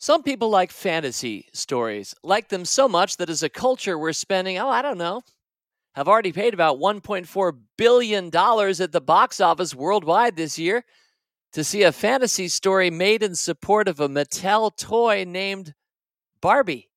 Some people like fantasy stories, like them so much that as a culture we're spending, oh, I don't know, have already paid about $1.4 billion at the box office worldwide this year to see a fantasy story made in support of a Mattel toy named Barbie.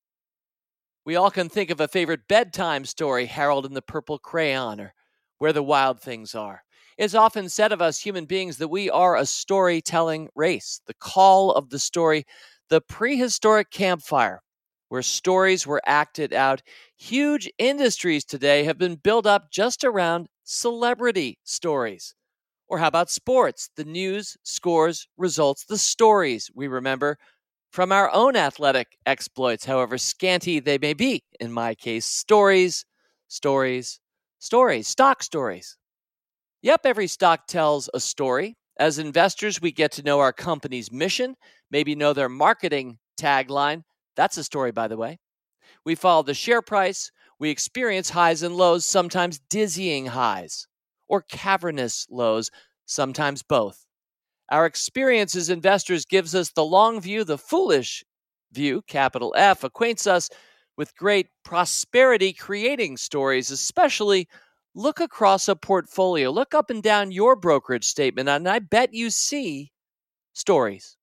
We all can think of a favorite bedtime story, Harold and the Purple Crayon, or Where the Wild Things Are. It's often said of us human beings that we are a storytelling race. The call of the story the prehistoric campfire, where stories were acted out. Huge industries today have been built up just around celebrity stories. Or how about sports? The news, scores, results, the stories we remember from our own athletic exploits, however scanty they may be. In my case, stories, stories, stories, stock stories. Yep, every stock tells a story. As investors, we get to know our company's mission, maybe know their marketing tagline. That's a story, by the way. We follow the share price. We experience highs and lows, sometimes dizzying highs or cavernous lows, sometimes both. Our experience as investors gives us the long view, the foolish view, capital F, acquaints us with great prosperity creating stories, especially look across a portfolio, look up and down your brokerage statement, and I bet you see stories.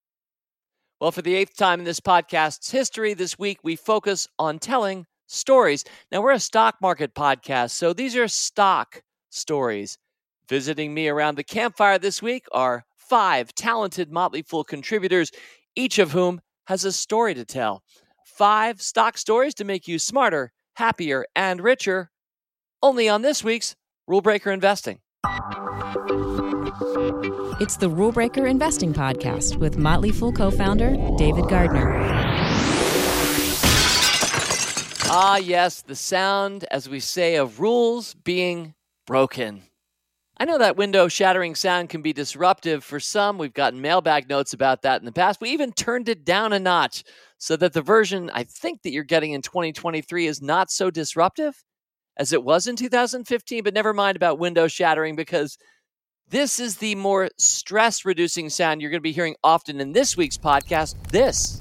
Well, for the eighth time in this podcast's history, this week we focus on telling stories. Now, we're a stock market podcast, so these are stock stories. Visiting me around the campfire this week are five talented Motley Fool contributors, each of whom has a story to tell. Five stock stories to make you smarter, happier, and richer only on this week's Rule Breaker Investing. It's the Rule Breaker Investing Podcast with Motley Fool co founder David Gardner. Ah, yes, the sound, as we say, of rules being broken. I know that window shattering sound can be disruptive for some. We've gotten mailbag notes about that in the past. We even turned it down a notch so that the version I think that you're getting in 2023 is not so disruptive as it was in 2015, but never mind about window shattering because this is the more stress reducing sound you're going to be hearing often in this week's podcast. This.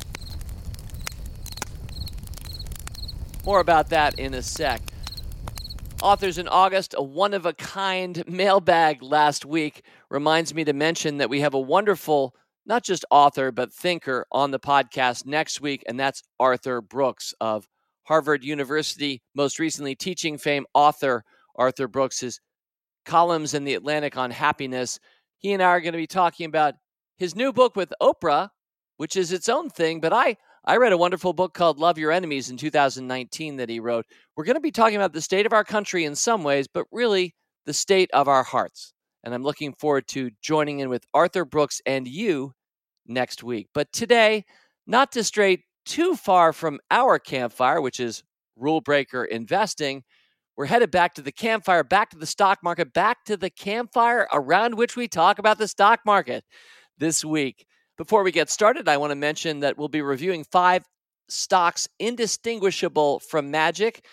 More about that in a sec. Authors in August, a one of a kind mailbag last week reminds me to mention that we have a wonderful, not just author, but thinker on the podcast next week, and that's Arthur Brooks of Harvard University, most recently teaching fame author Arthur Brooks' columns in The Atlantic on happiness. He and I are going to be talking about his new book with Oprah, which is its own thing, but I I read a wonderful book called Love Your Enemies in 2019 that he wrote. We're going to be talking about the state of our country in some ways, but really the state of our hearts. And I'm looking forward to joining in with Arthur Brooks and you next week. But today, not to stray too far from our campfire, which is rule breaker investing. We're headed back to the campfire, back to the stock market, back to the campfire around which we talk about the stock market this week. Before we get started, I want to mention that we'll be reviewing five stocks indistinguishable from magic.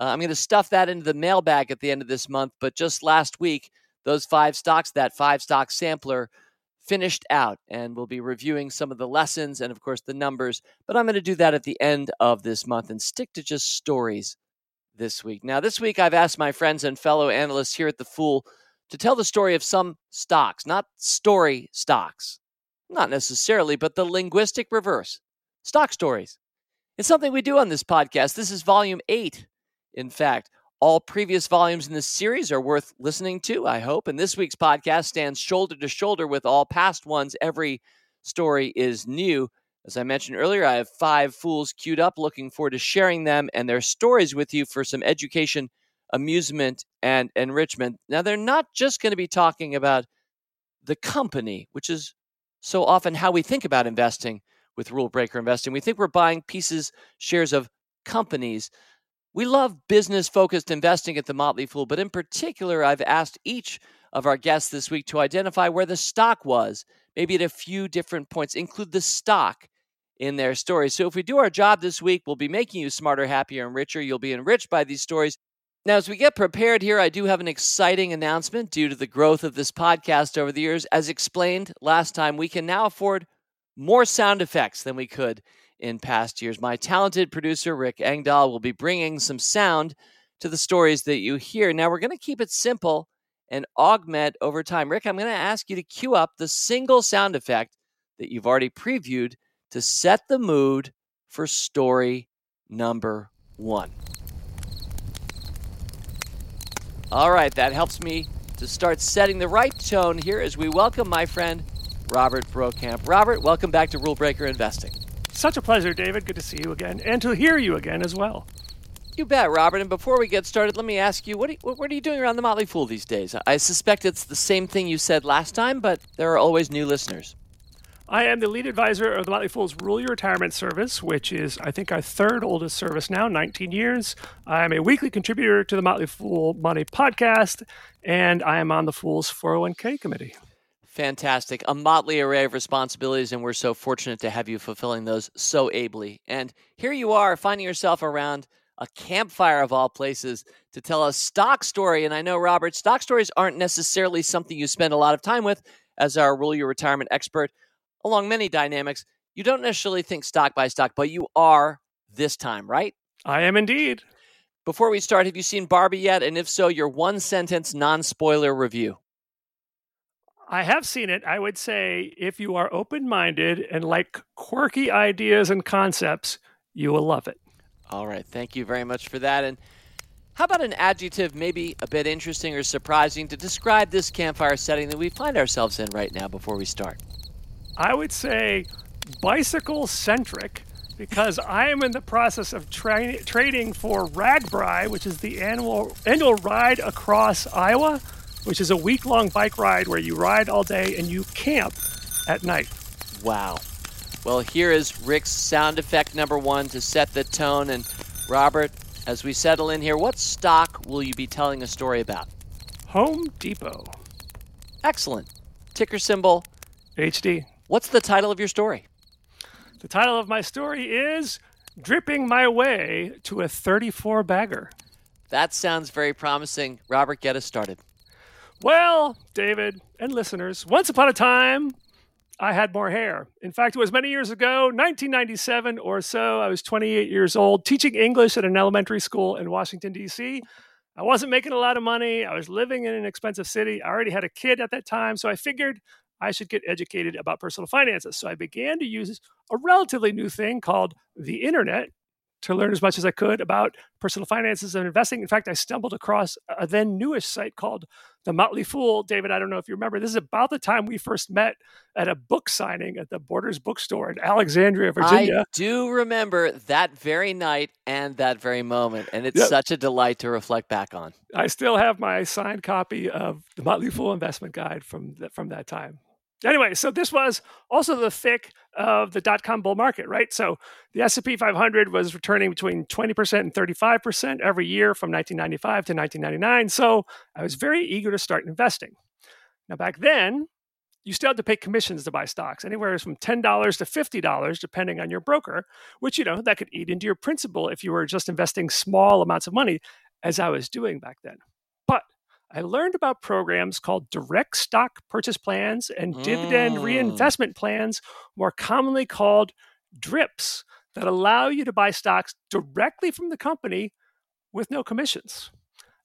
Uh, I'm going to stuff that into the mailbag at the end of this month, but just last week, those five stocks, that five stock sampler, finished out and we'll be reviewing some of the lessons and of course the numbers but i'm going to do that at the end of this month and stick to just stories this week. Now this week i've asked my friends and fellow analysts here at the fool to tell the story of some stocks not story stocks not necessarily but the linguistic reverse stock stories. It's something we do on this podcast. This is volume 8 in fact all previous volumes in this series are worth listening to, I hope. And this week's podcast stands shoulder to shoulder with all past ones. Every story is new. As I mentioned earlier, I have five fools queued up, looking forward to sharing them and their stories with you for some education, amusement, and enrichment. Now, they're not just going to be talking about the company, which is so often how we think about investing with rule breaker investing. We think we're buying pieces, shares of companies. We love business focused investing at the Motley Fool, but in particular, I've asked each of our guests this week to identify where the stock was, maybe at a few different points, include the stock in their story. So if we do our job this week, we'll be making you smarter, happier, and richer. You'll be enriched by these stories. Now, as we get prepared here, I do have an exciting announcement due to the growth of this podcast over the years. As explained last time, we can now afford more sound effects than we could in past years. My talented producer, Rick Engdahl, will be bringing some sound to the stories that you hear. Now, we're going to keep it simple and augment over time. Rick, I'm going to ask you to cue up the single sound effect that you've already previewed to set the mood for story number one. All right, that helps me to start setting the right tone here as we welcome my friend Robert Brokamp. Robert, welcome back to Rule Breaker Investing. Such a pleasure, David. Good to see you again and to hear you again as well. You bet, Robert. And before we get started, let me ask you, what are you, what are you doing around the Motley Fool these days? I suspect it's the same thing you said last time, but there are always new listeners. I am the lead advisor of the Motley Fool's Rule Your Retirement service, which is, I think, our third oldest service now, 19 years. I'm a weekly contributor to the Motley Fool Money podcast, and I am on the Fool's 401k committee. Fantastic. A motley array of responsibilities, and we're so fortunate to have you fulfilling those so ably. And here you are, finding yourself around a campfire of all places to tell a stock story. And I know, Robert, stock stories aren't necessarily something you spend a lot of time with as our Rule Your Retirement expert along many dynamics. You don't necessarily think stock by stock, but you are this time, right? I am indeed. Before we start, have you seen Barbie yet? And if so, your one sentence non spoiler review. I have seen it. I would say if you are open minded and like quirky ideas and concepts, you will love it. All right. Thank you very much for that. And how about an adjective, maybe a bit interesting or surprising, to describe this campfire setting that we find ourselves in right now before we start? I would say bicycle centric because I am in the process of tra- trading for RAGBRAI, which is the annual annual ride across Iowa, which is a week long bike ride where you ride all day and you camp at night. Wow. Well, here is Rick's sound effect number one to set the tone. And Robert, as we settle in here, what stock will you be telling a story about? Home Depot. Excellent. Ticker symbol HD. What's the title of your story? The title of my story is Dripping My Way to a 34 Bagger. That sounds very promising. Robert, get us started. Well, David and listeners, once upon a time, I had more hair. In fact, it was many years ago, 1997 or so. I was 28 years old, teaching English at an elementary school in Washington, D.C. I wasn't making a lot of money. I was living in an expensive city. I already had a kid at that time. So I figured I should get educated about personal finances. So I began to use a relatively new thing called the internet to learn as much as I could about personal finances and investing. In fact, I stumbled across a then newish site called The Motley Fool. David, I don't know if you remember, this is about the time we first met at a book signing at the Borders Bookstore in Alexandria, Virginia. I do remember that very night and that very moment. And it's yep. such a delight to reflect back on. I still have my signed copy of The Motley Fool Investment Guide from, the, from that time. Anyway, so this was also the thick of the dot com bull market, right? So the S&P 500 was returning between 20% and 35% every year from 1995 to 1999. So I was very eager to start investing. Now back then, you still had to pay commissions to buy stocks, anywhere from $10 to $50 depending on your broker, which you know, that could eat into your principal if you were just investing small amounts of money as I was doing back then. I learned about programs called direct stock purchase plans and mm. dividend reinvestment plans, more commonly called DRIPs, that allow you to buy stocks directly from the company with no commissions.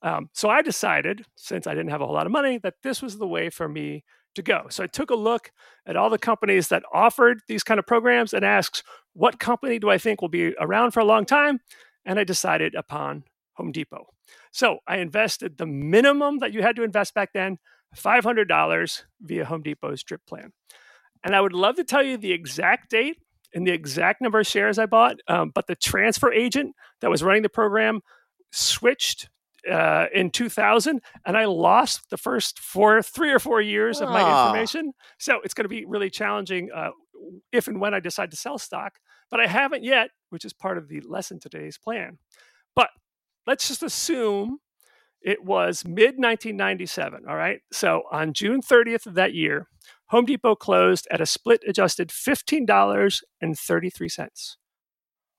Um, so I decided, since I didn't have a whole lot of money, that this was the way for me to go. So I took a look at all the companies that offered these kind of programs and asked, what company do I think will be around for a long time? And I decided upon Home Depot. So I invested the minimum that you had to invest back then, $500 via Home Depot's drip plan. And I would love to tell you the exact date and the exact number of shares I bought, um, but the transfer agent that was running the program switched uh, in 2000 and i lost the first four three or four years of my ah. information so it's going to be really challenging uh, if and when i decide to sell stock but i haven't yet which is part of the lesson today's plan but let's just assume it was mid 1997. All right. So on June 30th of that year, Home Depot closed at a split adjusted $15.33.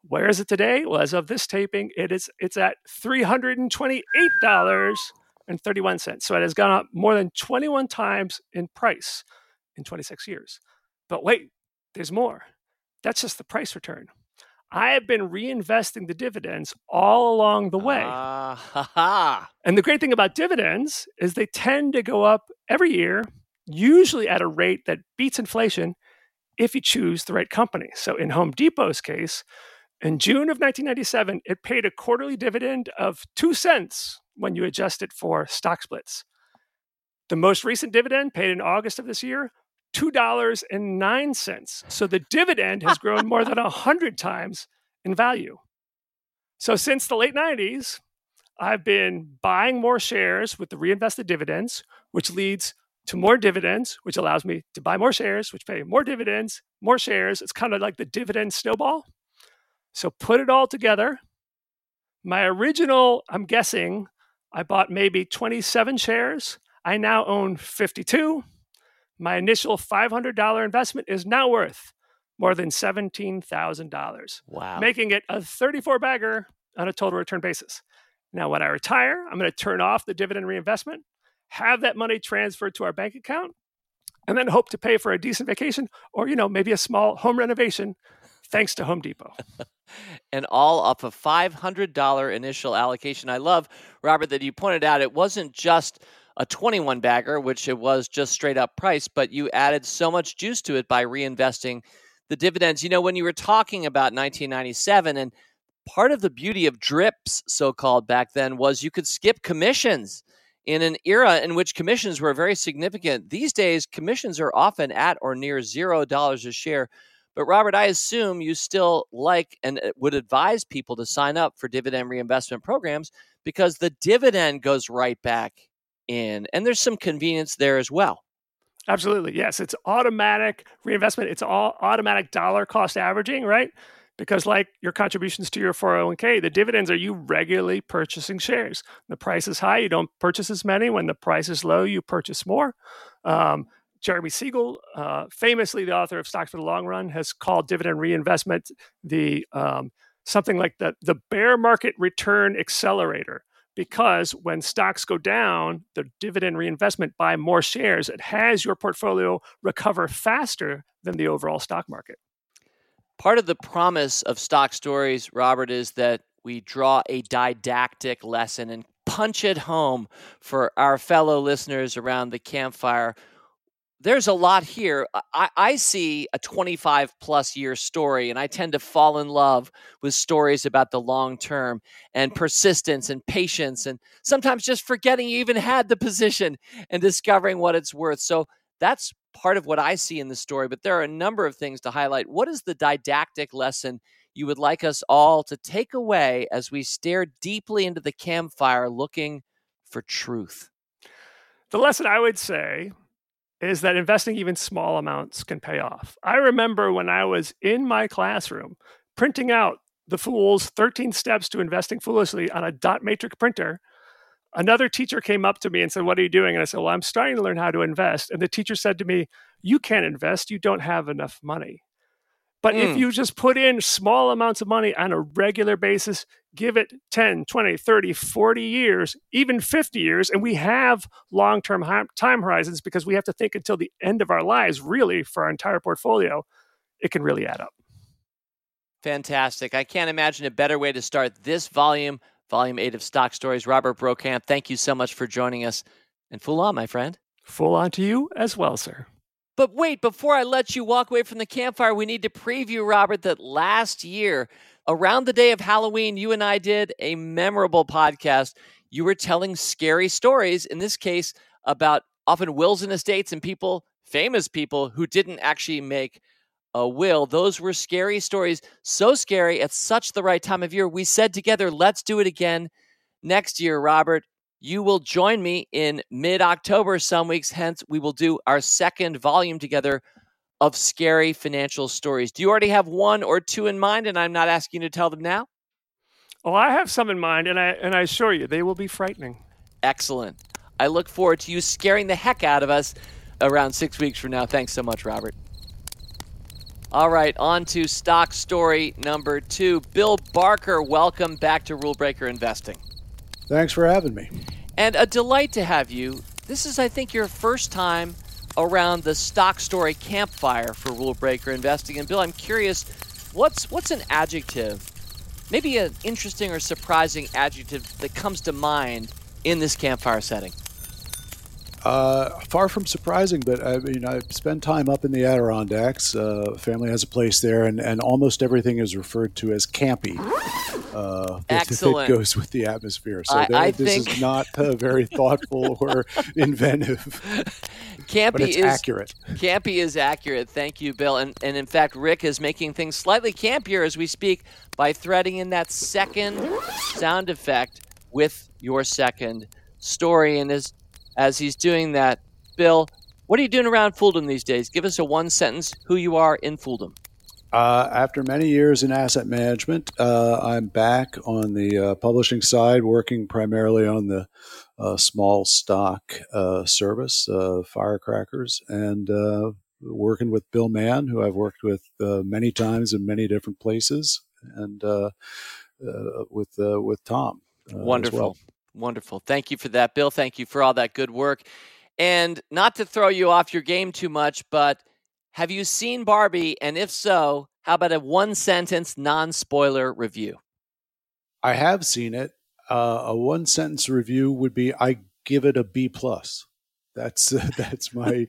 Where is it today? Well, as of this taping, it is it's at $328.31. So it has gone up more than 21 times in price in 26 years. But wait, there's more. That's just the price return. I have been reinvesting the dividends all along the way. Ha, ha. And the great thing about dividends is they tend to go up every year, usually at a rate that beats inflation if you choose the right company. So in Home Depot's case, in June of 1997, it paid a quarterly dividend of 2 cents when you adjust it for stock splits. The most recent dividend paid in August of this year, $2.09. So the dividend has grown more than 100 times in value. So since the late 90s, I've been buying more shares with the reinvested dividends, which leads to more dividends, which allows me to buy more shares, which pay more dividends, more shares. It's kind of like the dividend snowball. So put it all together. My original, I'm guessing, I bought maybe 27 shares. I now own 52. My initial $500 investment is now worth more than $17,000, Wow. making it a 34 bagger on a total return basis. Now, when I retire, I'm going to turn off the dividend reinvestment, have that money transferred to our bank account, and then hope to pay for a decent vacation or, you know, maybe a small home renovation thanks to Home Depot. and all off a $500 initial allocation. I love, Robert, that you pointed out it wasn't just a 21 bagger, which it was just straight up price, but you added so much juice to it by reinvesting the dividends. You know, when you were talking about 1997, and part of the beauty of drips, so called back then, was you could skip commissions in an era in which commissions were very significant. These days, commissions are often at or near zero dollars a share. But Robert, I assume you still like and uh, would advise people to sign up for dividend reinvestment programs because the dividend goes right back in, and there's some convenience there as well. Absolutely. Yes. It's automatic reinvestment. It's all automatic dollar cost averaging, right? Because, like your contributions to your 401k, the dividends are you regularly purchasing shares. The price is high, you don't purchase as many. When the price is low, you purchase more. Um, Jeremy Siegel, uh, famously the author of Stocks for the Long Run, has called dividend reinvestment the um, something like the the bear market return accelerator. Because when stocks go down, the dividend reinvestment buy more shares. It has your portfolio recover faster than the overall stock market. Part of the promise of stock stories, Robert, is that we draw a didactic lesson and punch it home for our fellow listeners around the campfire there's a lot here. I, I, see a 25 plus year story, and I tend to fall in love with stories about the long term and persistence and patience, and sometimes just forgetting you even had the position and discovering what it's worth. So that's part of what I see in the story. But there are a number of things to highlight. What is the didactic lesson you would like us all to take away as we stare deeply into the campfire looking for truth? The lesson I would say is that investing even small amounts can pay off. I remember when I was in my classroom printing out the fool's 13 steps to investing foolishly on a dot matrix printer. Another teacher came up to me and said, What are you doing? And I said, Well, I'm starting to learn how to invest. And the teacher said to me, You can't invest. You don't have enough money. But mm. if you just put in small amounts of money on a regular basis, give it 10, 20, 30, 40 years, even 50 years, and we have long term time horizons because we have to think until the end of our lives, really, for our entire portfolio, it can really add up. Fantastic. I can't imagine a better way to start this volume, volume eight of Stock Stories. Robert Brokamp, thank you so much for joining us. And full on, my friend. Full on to you as well, sir. But wait, before I let you walk away from the campfire, we need to preview, Robert, that last year, around the day of Halloween, you and I did a memorable podcast. You were telling scary stories, in this case, about often wills and estates and people, famous people, who didn't actually make a will. Those were scary stories, so scary at such the right time of year. We said together, let's do it again next year, Robert you will join me in mid October, some weeks hence. We will do our second volume together of scary financial stories. Do you already have one or two in mind? And I'm not asking you to tell them now? Oh, I have some in mind, and I, and I assure you, they will be frightening. Excellent. I look forward to you scaring the heck out of us around six weeks from now. Thanks so much, Robert. All right, on to stock story number two. Bill Barker, welcome back to Rule Breaker Investing. Thanks for having me. And a delight to have you. This is, I think, your first time around the stock story campfire for Rule Breaker Investing. And Bill, I'm curious, what's what's an adjective, maybe an interesting or surprising adjective that comes to mind in this campfire setting? Uh, far from surprising, but I mean, I spend time up in the Adirondacks. Uh, family has a place there, and, and almost everything is referred to as campy. Uh, Excellent. It goes with the atmosphere. So I, I this think... is not uh, very thoughtful or inventive. Campy is accurate. Campy is accurate. Thank you, Bill. And and in fact, Rick is making things slightly campier as we speak by threading in that second sound effect with your second story. And as as he's doing that. Bill, what are you doing around Fooldom these days? Give us a one sentence who you are in Fooldom. Uh, after many years in asset management, uh, I'm back on the uh, publishing side, working primarily on the uh, small stock uh, service, uh, Firecrackers, and working with Bill Mann, who I've worked with many times in many different places, and with with Tom. Wonderful. Well. Wonderful. Thank you for that, Bill. Thank you for all that good work. And not to throw you off your game too much, but have you seen Barbie? And if so, how about a one sentence, non spoiler review? I have seen it. Uh, a one sentence review would be I give it a B plus. That's uh, that's my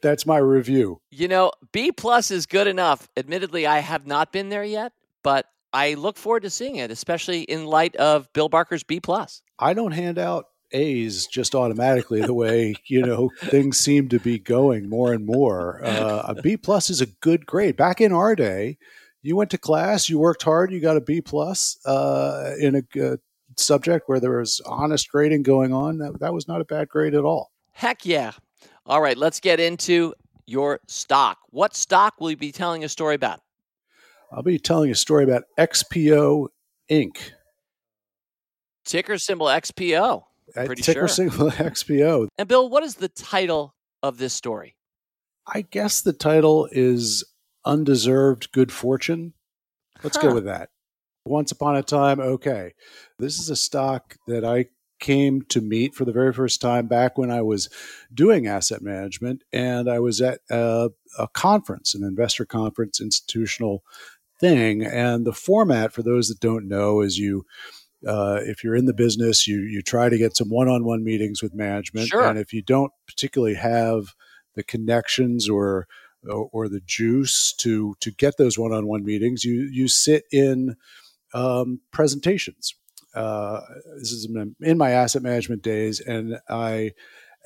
that's my review. You know, B plus is good enough. Admittedly, I have not been there yet, but I look forward to seeing it, especially in light of Bill Barker's B plus. I don't hand out A's just automatically the way you know things seem to be going more and more. Uh, a B plus is a good grade. Back in our day, you went to class, you worked hard, you got a B plus uh, in a subject where there was honest grading going on. That, that was not a bad grade at all. Heck yeah! All right, let's get into your stock. What stock will you be telling a story about? I'll be telling a story about XPO Inc. Ticker symbol XPO. Uh, pretty ticker sure. symbol XPO. And Bill, what is the title of this story? I guess the title is Undeserved Good Fortune. Let's huh. go with that. Once upon a time, okay. This is a stock that I came to meet for the very first time back when I was doing asset management. And I was at a, a conference, an investor conference, institutional thing. And the format, for those that don't know, is you uh, if you're in the business, you you try to get some one-on-one meetings with management, sure. and if you don't particularly have the connections or, or the juice to to get those one-on-one meetings, you you sit in um, presentations. Uh, this is in my asset management days, and I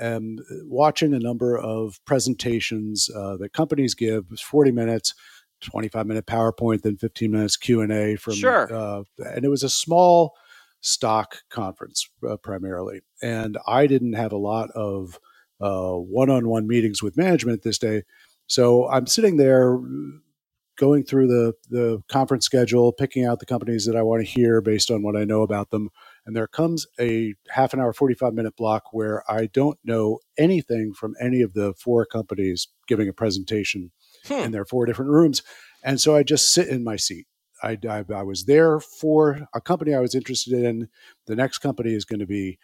am watching a number of presentations uh, that companies give. It's 40 minutes 25 minute PowerPoint, then 15 minutes Q and A from. Sure. Uh, and it was a small stock conference uh, primarily, and I didn't have a lot of one on one meetings with management this day, so I'm sitting there going through the the conference schedule, picking out the companies that I want to hear based on what I know about them. And there comes a half an hour, 45 minute block where I don't know anything from any of the four companies giving a presentation hmm. there are four different rooms. And so I just sit in my seat. I, I, I was there for a company I was interested in. The next company is going to be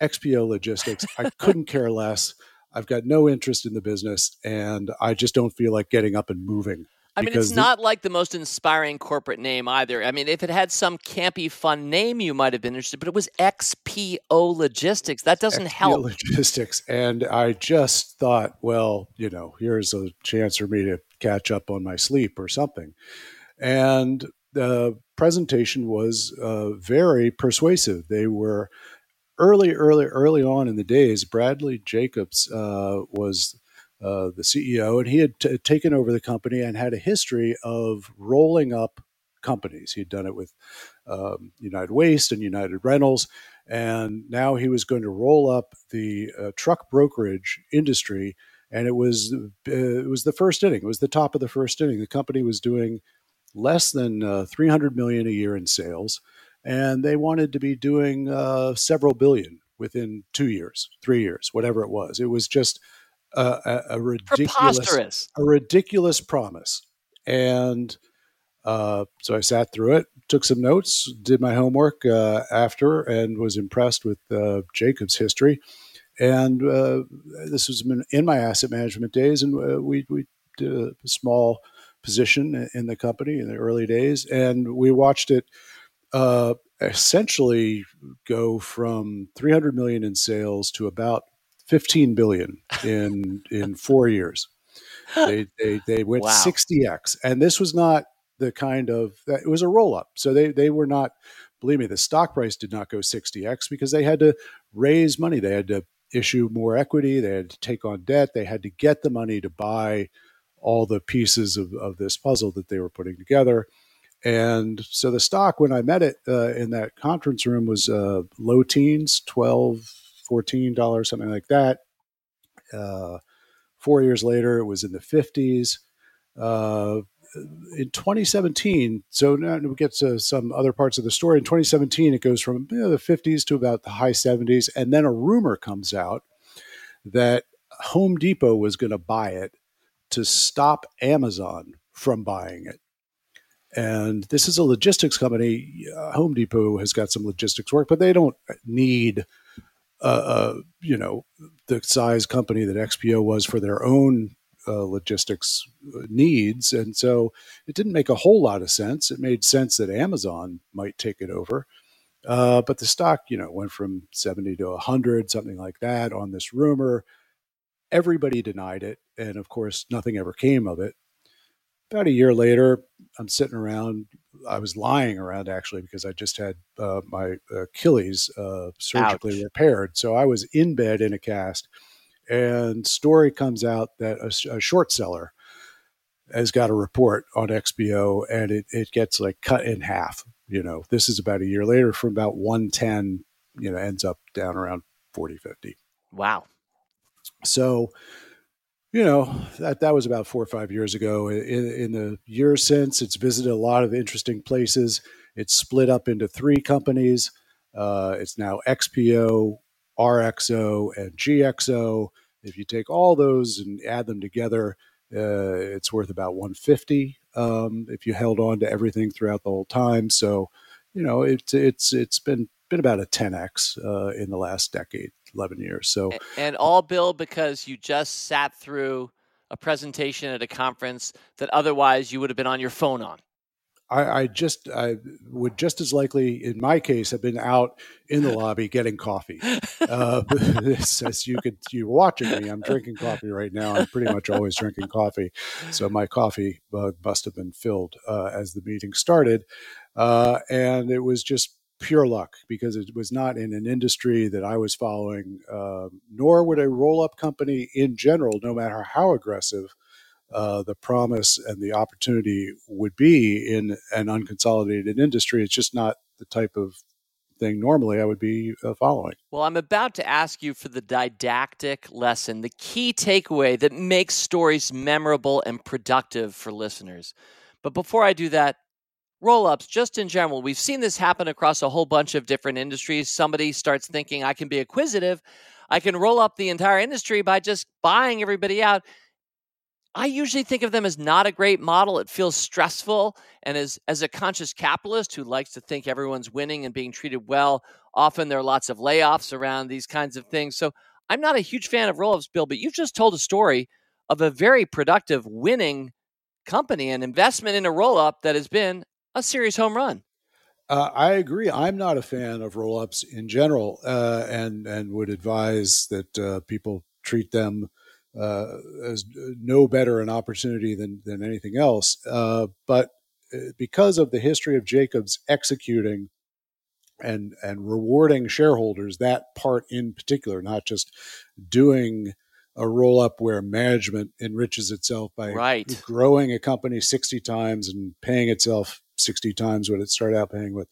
XPO Logistics. I couldn't care less. I've got no interest in the business, and I just don't feel like getting up and moving. I mean, it's not like the most inspiring corporate name either. I mean, if it had some campy, fun name, you might have been interested, but it was XPO Logistics. That doesn't XPO help. Logistics. And I just thought, well, you know, here's a chance for me to catch up on my sleep or something. And the presentation was uh, very persuasive. They were early, early, early on in the days. Bradley Jacobs uh, was uh, the CEO, and he had t- taken over the company and had a history of rolling up companies. He'd done it with um, United Waste and United Rentals, and now he was going to roll up the uh, truck brokerage industry. And it was uh, it was the first inning. It was the top of the first inning. The company was doing less than uh, 300 million a year in sales, and they wanted to be doing uh, several billion within two years, three years, whatever it was. It was just a, a, ridiculous, a ridiculous promise. And uh, so I sat through it, took some notes, did my homework uh, after, and was impressed with uh, Jacobs' history. And uh, this was in my asset management days, and uh, we we did a small position in the company in the early days, and we watched it uh, essentially go from 300 million in sales to about 15 billion in in four years. They they, they went wow. 60x, and this was not the kind of it was a roll up. So they they were not. Believe me, the stock price did not go 60x because they had to raise money. They had to issue more equity. They had to take on debt. They had to get the money to buy all the pieces of, of this puzzle that they were putting together. And so the stock, when I met it uh, in that conference room, was uh, low teens, 12 $14, something like that. Uh, four years later, it was in the 50s. Uh, in 2017, so now we get to some other parts of the story. In 2017, it goes from you know, the 50s to about the high 70s. And then a rumor comes out that Home Depot was going to buy it to stop Amazon from buying it. And this is a logistics company. Uh, Home Depot has got some logistics work, but they don't need uh, you know, the size company that XPO was for their own uh, logistics uh, needs. And so it didn't make a whole lot of sense. It made sense that Amazon might take it over. Uh, but the stock, you know, went from 70 to 100, something like that on this rumor. Everybody denied it. And of course, nothing ever came of it. About a year later, I'm sitting around. I was lying around actually because I just had uh, my Achilles uh, surgically Ouch. repaired. So I was in bed in a cast, and story comes out that a, a short seller has got a report on XPO, and it, it gets like cut in half. You know, this is about a year later from about 110, you know, ends up down around 40, 50. Wow. So you know that that was about four or five years ago. In, in, the years since, it's visited a lot of interesting places. It's split up into three companies. Uh, it's now XPO, RXO, and GXO. If you take all those and add them together, uh, it's worth about 150. Um, if you held on to everything throughout the whole time, so you know it's it's it's been been about a 10x uh, in the last decade. 11 years. So, and all Bill because you just sat through a presentation at a conference that otherwise you would have been on your phone on. I, I, just I would just as likely, in my case, have been out in the lobby getting coffee. Uh, as you could, you're watching me. I'm drinking coffee right now. I'm pretty much always drinking coffee, so my coffee bug must have been filled uh, as the meeting started, uh, and it was just pure luck because it was not in an industry that I was following, uh, nor would a roll up company in general, no matter how aggressive uh, the promise and the opportunity would be in an unconsolidated industry. It's just not the type of thing normally I would be uh, following. Well, I'm about to ask you for the didactic lesson, the key takeaway that makes stories memorable and productive for listeners. But before I do that, roll ups, just in general, we've seen this happen across a whole bunch of different industries. Somebody starts thinking, I can be acquisitive, I can roll up the entire industry by just buying everybody out. I usually think of them as not a great model. It feels stressful. And as, as a conscious capitalist who likes to think everyone's winning and being treated well, often there are lots of layoffs around these kinds of things. So I'm not a huge fan of roll ups, Bill, but you've just told a story of a very productive, winning company and investment in a roll up that has been a serious home run. Uh, I agree. I'm not a fan of roll ups in general, uh, and and would advise that uh, people treat them uh, as no better an opportunity than than anything else. Uh, but uh, because of the history of Jacobs executing and and rewarding shareholders, that part in particular, not just doing a roll up where management enriches itself by right. growing a company 60 times and paying itself 60 times what it started out paying with.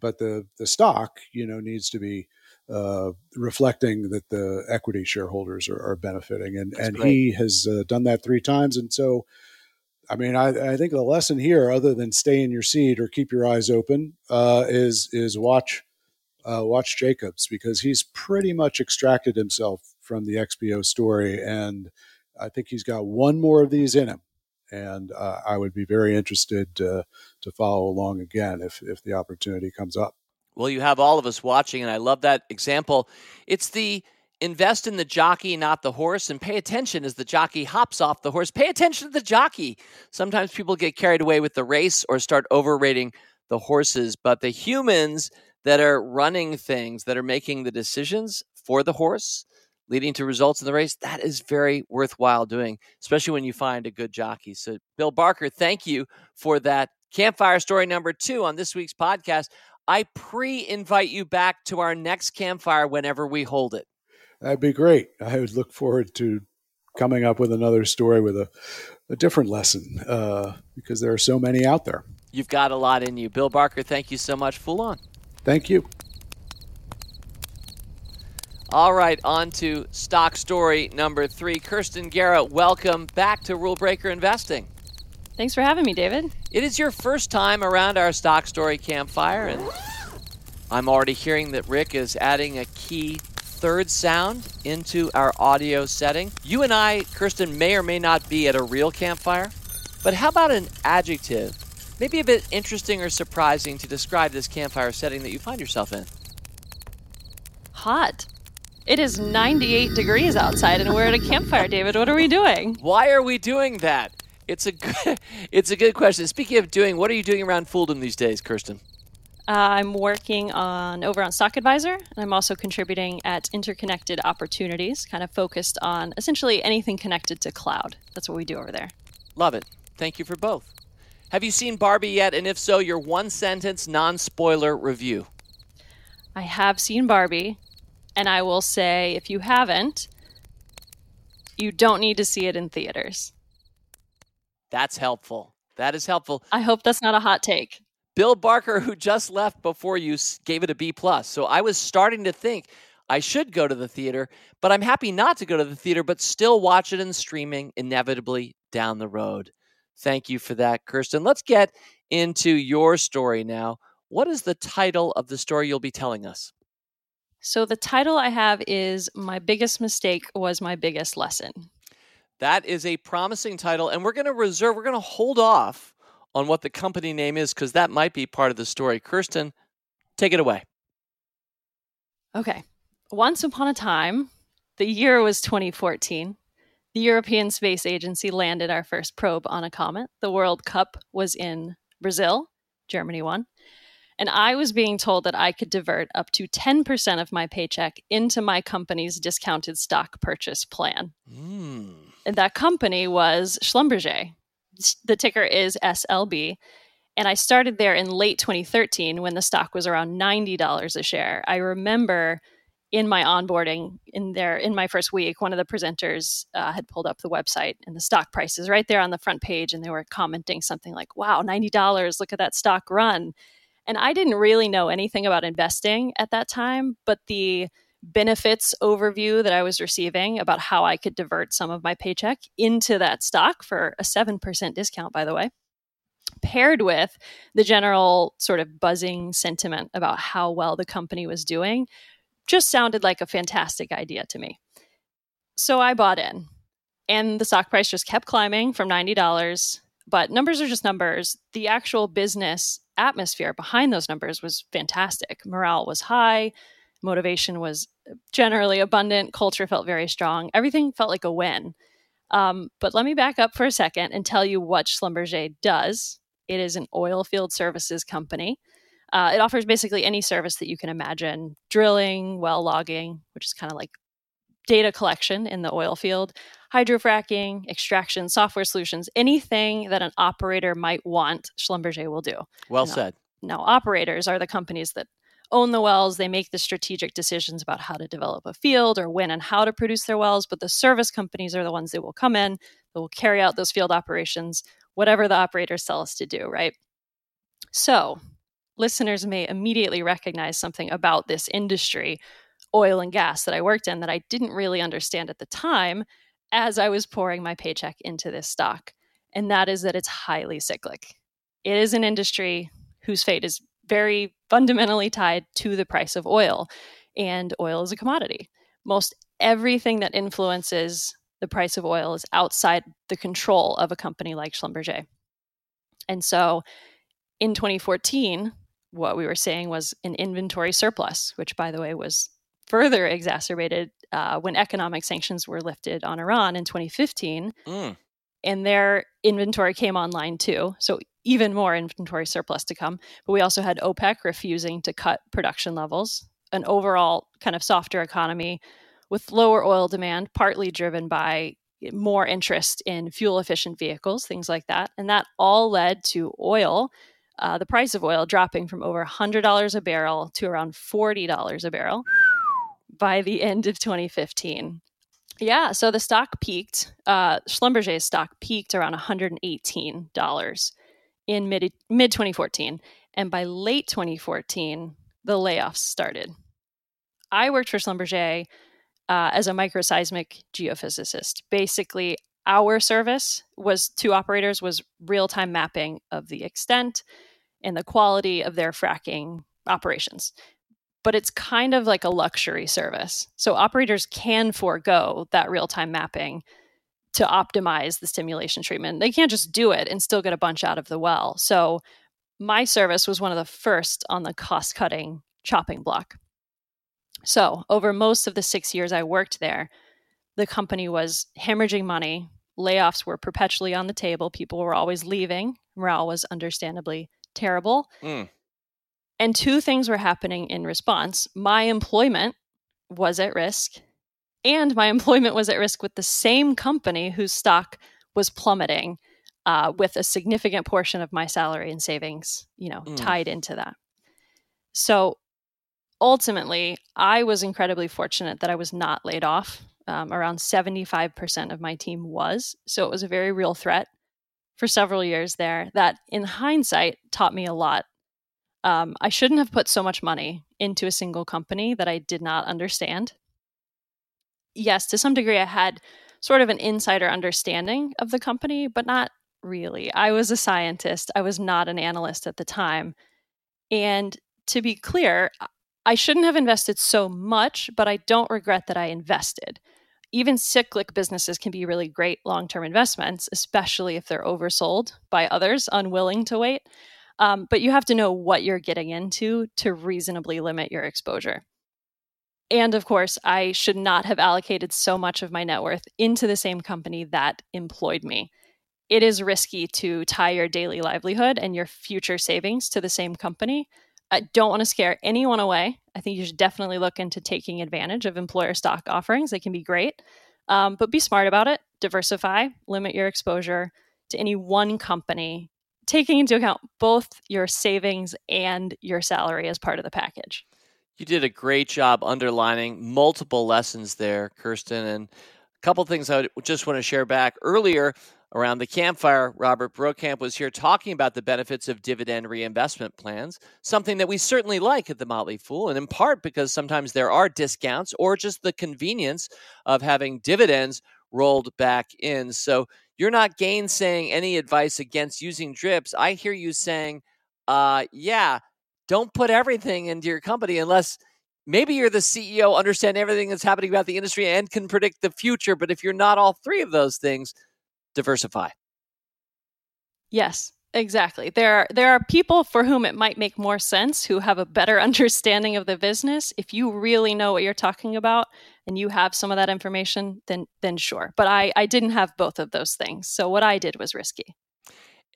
But the, the stock, you know, needs to be uh, reflecting that the equity shareholders are, are benefiting. And, and he has uh, done that three times. And so, I mean, I, I, think the lesson here, other than stay in your seat or keep your eyes open, uh, is is watch uh, watch Jacobs because he's pretty much extracted himself from the XPO story, and I think he's got one more of these in him and uh, I would be very interested to, to follow along again if, if the opportunity comes up. Well, you have all of us watching, and I love that example. It's the invest in the jockey, not the horse, and pay attention as the jockey hops off the horse. Pay attention to the jockey. Sometimes people get carried away with the race or start overrating the horses, but the humans that are running things, that are making the decisions for the horse, leading to results in the race, that is very worthwhile doing, especially when you find a good jockey. So, Bill Barker, thank you for that campfire story number two on this week's podcast. I pre invite you back to our next campfire whenever we hold it. That'd be great. I would look forward to coming up with another story with a, a different lesson uh, because there are so many out there. You've got a lot in you. Bill Barker, thank you so much. Full on. Thank you. All right, on to stock story number three. Kirsten Guerra, welcome back to Rule Breaker Investing. Thanks for having me, David. It is your first time around our stock story campfire, and I'm already hearing that Rick is adding a key third sound into our audio setting. You and I, Kirsten, may or may not be at a real campfire, but how about an adjective, maybe a bit interesting or surprising to describe this campfire setting that you find yourself in? Hot. It is 98 degrees outside and we're at a campfire, David. What are we doing? Why are we doing that? It's a good, it's a good question. Speaking of doing, what are you doing around Fooldom these days, Kirsten? Uh, I'm working on over on Stock Advisor, and I'm also contributing at Interconnected Opportunities, kind of focused on essentially anything connected to cloud. That's what we do over there. Love it. Thank you for both. Have you seen Barbie yet? And if so, your one sentence, non spoiler review. I have seen Barbie. And I will say, if you haven't, you don't need to see it in theaters. That's helpful. That is helpful. I hope that's not a hot take. Bill Barker, who just left before you, gave it a B plus. So I was starting to think I should go to the theater, but I'm happy not to go to the theater, but still watch it in streaming inevitably down the road. Thank you for that, Kirsten. Let's get into your story now. What is the title of the story you'll be telling us? So the title I have is My Biggest Mistake Was My Biggest Lesson. That is a promising title, and we're going to reserve, we're going to hold off on what the company name is because that might be part of the story. Kirsten, take it away. Okay. Once upon a time, the year was 2014. The European Space Agency landed our first probe on a comet. The World Cup was in Brazil. Germany won. And I was being told that I could divert up to 10% of my paycheck into my company's discounted stock purchase plan. Mm. That company was Schlumberger. The ticker is SLB. And I started there in late 2013 when the stock was around $90 a share. I remember in my onboarding in there in my first week one of the presenters uh, had pulled up the website and the stock prices right there on the front page and they were commenting something like wow $90 look at that stock run and I didn't really know anything about investing at that time, but the benefits overview that I was receiving about how I could divert some of my paycheck into that stock for a 7% discount, by the way, paired with the general sort of buzzing sentiment about how well the company was doing, just sounded like a fantastic idea to me. So I bought in, and the stock price just kept climbing from $90. But numbers are just numbers. The actual business atmosphere behind those numbers was fantastic. Morale was high, motivation was generally abundant, culture felt very strong. Everything felt like a win. Um, but let me back up for a second and tell you what Schlumberger does. It is an oil field services company. Uh, it offers basically any service that you can imagine drilling, well logging, which is kind of like data collection in the oil field, hydrofracking, extraction, software solutions, anything that an operator might want, Schlumberger will do. Well now, said. Now, operators are the companies that own the wells. They make the strategic decisions about how to develop a field or when and how to produce their wells. But the service companies are the ones that will come in, that will carry out those field operations, whatever the operators tell us to do, right? So, listeners may immediately recognize something about this industry oil and gas that I worked in that I didn't really understand at the time as I was pouring my paycheck into this stock. And that is that it's highly cyclic. It is an industry whose fate is very fundamentally tied to the price of oil, and oil is a commodity. Most everything that influences the price of oil is outside the control of a company like Schlumberger. And so in 2014, what we were saying was an inventory surplus, which by the way was further exacerbated uh, when economic sanctions were lifted on Iran in 2015. Mm. And their inventory came online too. So, even more inventory surplus to come. But we also had OPEC refusing to cut production levels, an overall kind of softer economy with lower oil demand, partly driven by more interest in fuel efficient vehicles, things like that. And that all led to oil, uh, the price of oil dropping from over $100 a barrel to around $40 a barrel by the end of 2015. Yeah, so the stock peaked, uh, Schlumberger's stock peaked around $118 in mid mid 2014. And by late 2014, the layoffs started. I worked for Schlumberger uh, as a microseismic geophysicist. Basically, our service was to operators was real-time mapping of the extent and the quality of their fracking operations. But it's kind of like a luxury service. So operators can forego that real-time mapping to optimize the stimulation treatment. They can't just do it and still get a bunch out of the well. So my service was one of the first on the cost-cutting chopping block. So, over most of the six years I worked there, the company was hemorrhaging money. Layoffs were perpetually on the table. People were always leaving. Morale was understandably terrible. Mm. And two things were happening in response. My employment was at risk, and my employment was at risk with the same company whose stock was plummeting, uh, with a significant portion of my salary and savings, you know, mm. tied into that. So ultimately, I was incredibly fortunate that I was not laid off. Um, around 75% of my team was. So it was a very real threat for several years there that, in hindsight, taught me a lot. Um, I shouldn't have put so much money into a single company that I did not understand. Yes, to some degree, I had sort of an insider understanding of the company, but not really. I was a scientist, I was not an analyst at the time. And to be clear, I shouldn't have invested so much, but I don't regret that I invested. Even cyclic businesses can be really great long term investments, especially if they're oversold by others unwilling to wait. Um, but you have to know what you're getting into to reasonably limit your exposure. And of course, I should not have allocated so much of my net worth into the same company that employed me. It is risky to tie your daily livelihood and your future savings to the same company I don't want to scare anyone away. I think you should definitely look into taking advantage of employer stock offerings. They can be great, um, but be smart about it. Diversify, limit your exposure to any one company, taking into account both your savings and your salary as part of the package. You did a great job underlining multiple lessons there, Kirsten. And a couple things I just want to share back. Earlier, Around the campfire, Robert Brokamp was here talking about the benefits of dividend reinvestment plans, something that we certainly like at the Motley Fool, and in part because sometimes there are discounts or just the convenience of having dividends rolled back in. So you're not gainsaying any advice against using drips. I hear you saying, uh, yeah, don't put everything into your company unless maybe you're the CEO, understand everything that's happening about the industry, and can predict the future. But if you're not all three of those things, diversify. Yes, exactly. There are there are people for whom it might make more sense who have a better understanding of the business. If you really know what you're talking about and you have some of that information, then then sure. But I I didn't have both of those things. So what I did was risky.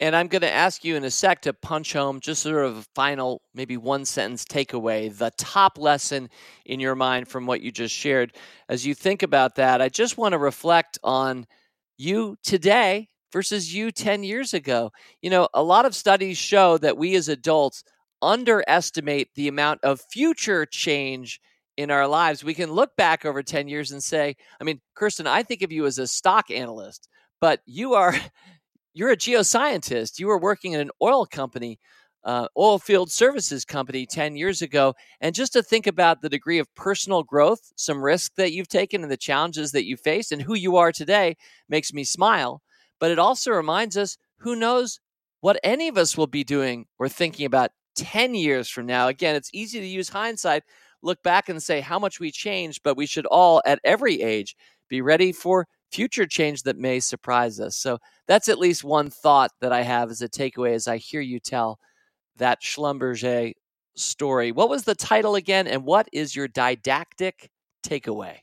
And I'm going to ask you in a sec to punch home just sort of a final, maybe one sentence takeaway, the top lesson in your mind from what you just shared. As you think about that, I just want to reflect on you today versus you 10 years ago. You know, a lot of studies show that we as adults underestimate the amount of future change in our lives. We can look back over 10 years and say, I mean, Kirsten, I think of you as a stock analyst, but you are you're a geoscientist. You were working in an oil company uh, oil field services company 10 years ago. And just to think about the degree of personal growth, some risk that you've taken, and the challenges that you faced, and who you are today makes me smile. But it also reminds us who knows what any of us will be doing or thinking about 10 years from now. Again, it's easy to use hindsight, look back and say how much we changed, but we should all, at every age, be ready for future change that may surprise us. So that's at least one thought that I have as a takeaway as I hear you tell that Schlumberger story. What was the title again, and what is your didactic takeaway?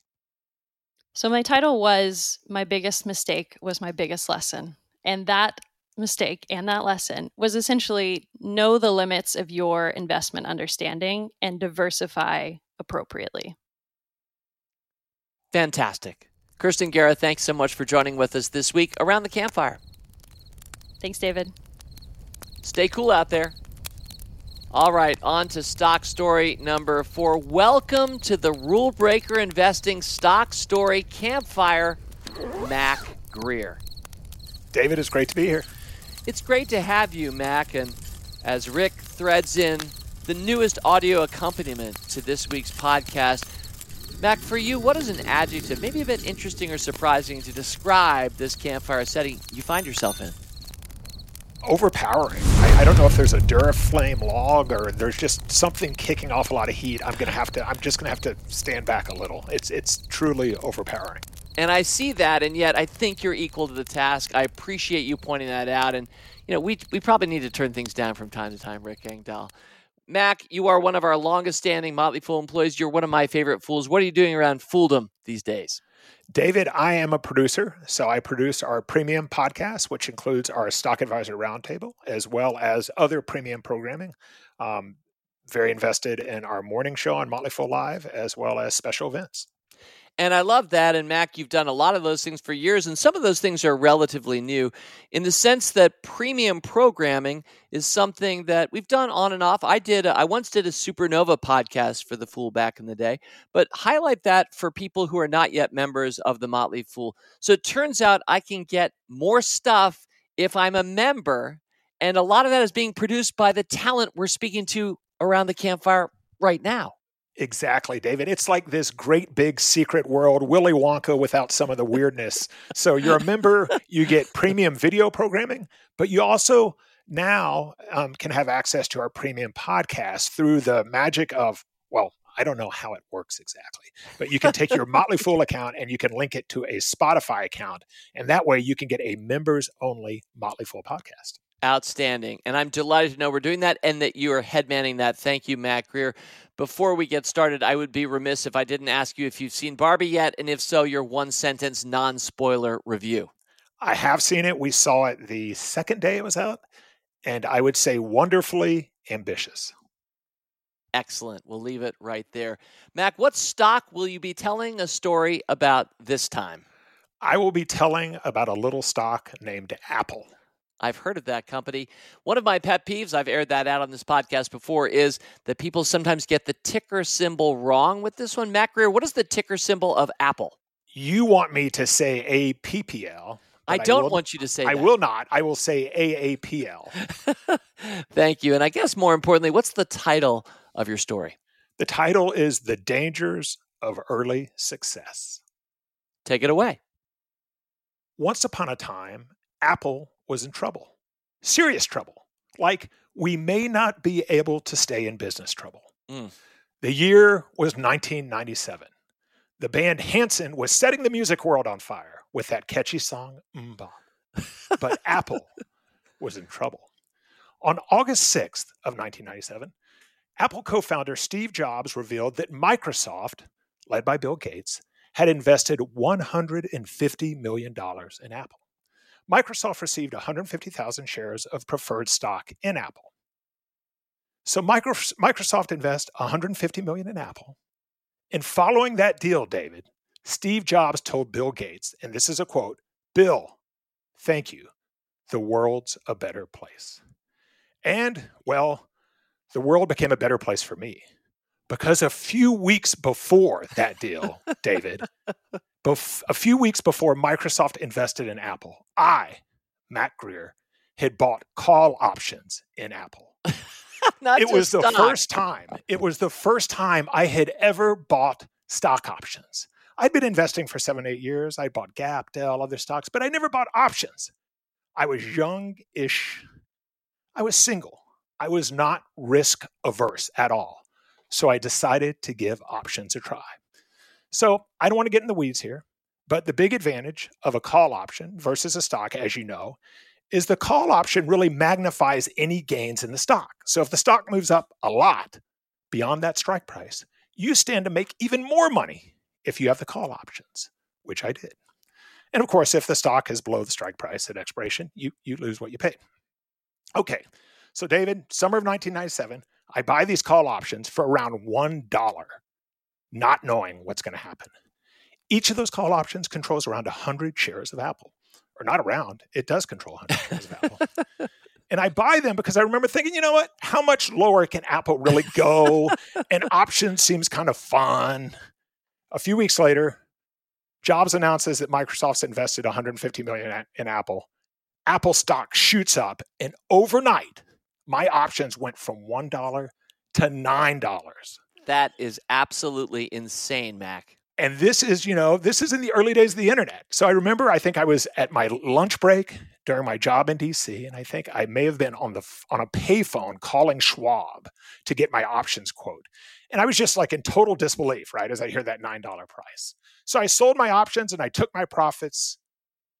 So, my title was My Biggest Mistake Was My Biggest Lesson. And that mistake and that lesson was essentially know the limits of your investment understanding and diversify appropriately. Fantastic. Kirsten Guerra, thanks so much for joining with us this week around the campfire. Thanks, David. Stay cool out there. All right, on to stock story number four. Welcome to the Rule Breaker Investing Stock Story Campfire, Mac Greer. David, it's great to be here. It's great to have you, Mac. And as Rick threads in the newest audio accompaniment to this week's podcast, Mac, for you, what is an adjective, maybe a bit interesting or surprising, to describe this campfire setting you find yourself in? Overpowering. I, I don't know if there's a Duraflame log or there's just something kicking off a lot of heat. I'm gonna have to. I'm just gonna have to stand back a little. It's it's truly overpowering. And I see that, and yet I think you're equal to the task. I appreciate you pointing that out. And you know, we we probably need to turn things down from time to time, Rick Engdahl. Mac, you are one of our longest standing Motley Fool employees. You're one of my favorite fools. What are you doing around Fooldom these days? David, I am a producer. So I produce our premium podcast, which includes our Stock Advisor Roundtable, as well as other premium programming. Um, very invested in our morning show on Motley Fool Live, as well as special events. And I love that. And Mac, you've done a lot of those things for years, and some of those things are relatively new in the sense that premium programming is something that we've done on and off. I did, I once did a supernova podcast for The Fool back in the day, but highlight that for people who are not yet members of the Motley Fool. So it turns out I can get more stuff if I'm a member. And a lot of that is being produced by the talent we're speaking to around the campfire right now. Exactly, David. It's like this great big secret world, Willy Wonka without some of the weirdness. so you're a member, you get premium video programming, but you also now um, can have access to our premium podcast through the magic of, well, I don't know how it works exactly, but you can take your Motley Fool account and you can link it to a Spotify account. And that way you can get a members only Motley Fool podcast. Outstanding. And I'm delighted to know we're doing that and that you are headmanning that. Thank you, Mac Greer. Before we get started, I would be remiss if I didn't ask you if you've seen Barbie yet, and if so, your one sentence non spoiler review. I have seen it. We saw it the second day it was out, and I would say wonderfully ambitious. Excellent. We'll leave it right there. Mac, what stock will you be telling a story about this time? I will be telling about a little stock named Apple. I've heard of that company. One of my pet peeves, I've aired that out on this podcast before, is that people sometimes get the ticker symbol wrong with this one. Mac Greer, what is the ticker symbol of Apple? You want me to say APPL. I don't I will, want you to say I that. will not. I will say AAPL. Thank you. And I guess more importantly, what's the title of your story? The title is The Dangers of Early Success. Take it away. Once upon a time, Apple was in trouble, serious trouble. Like we may not be able to stay in business trouble. Mm. The year was 1997. The band Hanson was setting the music world on fire with that catchy song, MMMBop. But Apple was in trouble. On August 6th of 1997, Apple co founder Steve Jobs revealed that Microsoft, led by Bill Gates, had invested $150 million in Apple. Microsoft received 150,000 shares of preferred stock in Apple. So Microsoft invests 150 million in Apple. And following that deal, David, Steve Jobs told Bill Gates, and this is a quote, "Bill, thank you. The world's a better place." And well, the world became a better place for me because a few weeks before that deal, David, Bef- a few weeks before Microsoft invested in Apple, I, Mac Greer, had bought call options in Apple. it was the stock. first time. It was the first time I had ever bought stock options. I'd been investing for seven, eight years. I bought Gap, Dell, other stocks, but I never bought options. I was young ish. I was single. I was not risk averse at all. So I decided to give options a try. So I don't want to get in the weeds here, but the big advantage of a call option versus a stock, as you know, is the call option really magnifies any gains in the stock. So if the stock moves up a lot beyond that strike price, you stand to make even more money if you have the call options, which I did. And of course, if the stock is below the strike price at expiration, you, you lose what you paid. Okay, so David, summer of 1997, I buy these call options for around $1, not knowing what's going to happen. Each of those call options controls around 100 shares of Apple. Or not around, it does control 100 shares of Apple. And I buy them because I remember thinking, you know what? How much lower can Apple really go? and options seems kind of fun. A few weeks later, Jobs announces that Microsoft's invested 150 million in Apple. Apple stock shoots up, and overnight, my options went from one dollar to nine dollars. That is absolutely insane, Mac. And this is, you know, this is in the early days of the internet. So I remember, I think I was at my lunch break during my job in DC, and I think I may have been on the on a payphone calling Schwab to get my options quote. And I was just like in total disbelief, right, as I hear that nine dollar price. So I sold my options and I took my profits.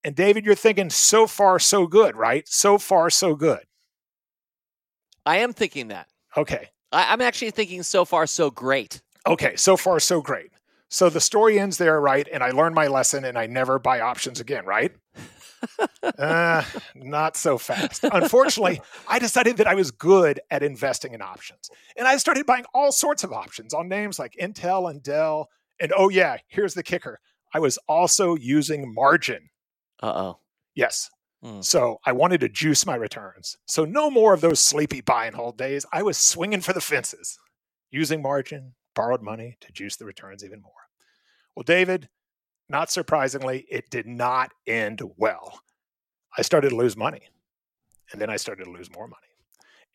And David, you're thinking so far so good, right? So far so good. I am thinking that. Okay. I, am actually thinking so far so great. Okay, so far so great. So the story ends there, right? And I learned my lesson and I never buy options again, right? uh, not so fast. Unfortunately, I decided that I was good at investing in options. And I started buying all sorts of options on names like Intel and Dell and oh, yeah, here's the kicker I was also using margin. Uh oh. Yes. Mm. So I wanted to juice my returns. So no more of those sleepy buy and hold days. I was swinging for the fences, using margin, borrowed money to juice the returns even more. Well, David, not surprisingly, it did not end well. I started to lose money. And then I started to lose more money.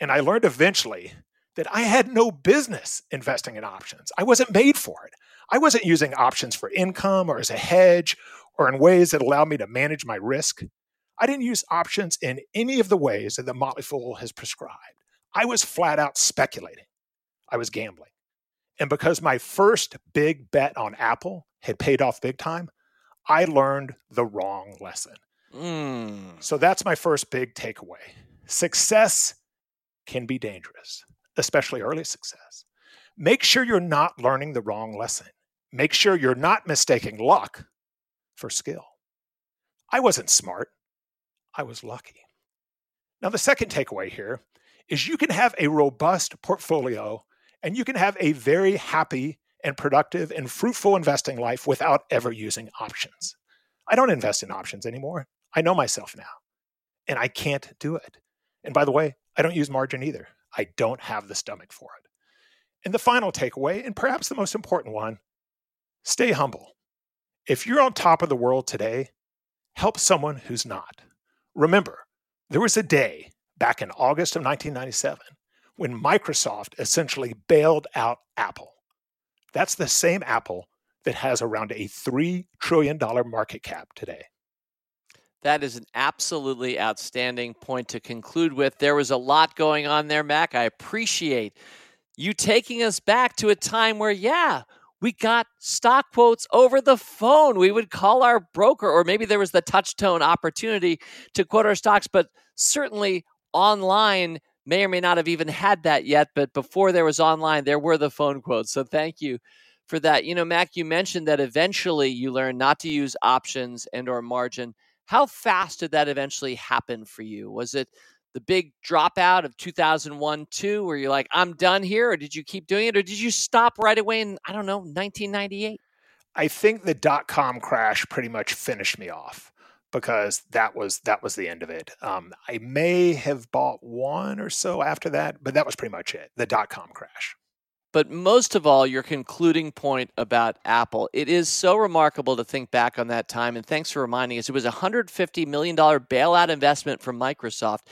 And I learned eventually that I had no business investing in options. I wasn't made for it. I wasn't using options for income or as a hedge or in ways that allowed me to manage my risk. I didn't use options in any of the ways that the Motley Fool has prescribed. I was flat out speculating. I was gambling. And because my first big bet on Apple had paid off big time, I learned the wrong lesson. Mm. So that's my first big takeaway. Success can be dangerous, especially early success. Make sure you're not learning the wrong lesson. Make sure you're not mistaking luck for skill. I wasn't smart, I was lucky. Now, the second takeaway here is you can have a robust portfolio and you can have a very happy and productive and fruitful investing life without ever using options. I don't invest in options anymore. I know myself now, and I can't do it. And by the way, I don't use margin either. I don't have the stomach for it. And the final takeaway, and perhaps the most important one, Stay humble. If you're on top of the world today, help someone who's not. Remember, there was a day back in August of 1997 when Microsoft essentially bailed out Apple. That's the same Apple that has around a $3 trillion market cap today. That is an absolutely outstanding point to conclude with. There was a lot going on there, Mac. I appreciate you taking us back to a time where, yeah, we got stock quotes over the phone. We would call our broker, or maybe there was the touch tone opportunity to quote our stocks, but certainly online may or may not have even had that yet. But before there was online, there were the phone quotes. So thank you for that. You know, Mac, you mentioned that eventually you learned not to use options and or margin. How fast did that eventually happen for you? Was it the big dropout of 2001 2 where you're like i'm done here or did you keep doing it? or did you stop right away in i don't know 1998 i think the dot-com crash pretty much finished me off because that was that was the end of it. Um, i may have bought one or so after that but that was pretty much it the dot-com crash but most of all, your concluding point about Apple. It is so remarkable to think back on that time. And thanks for reminding us. It was a $150 million bailout investment from Microsoft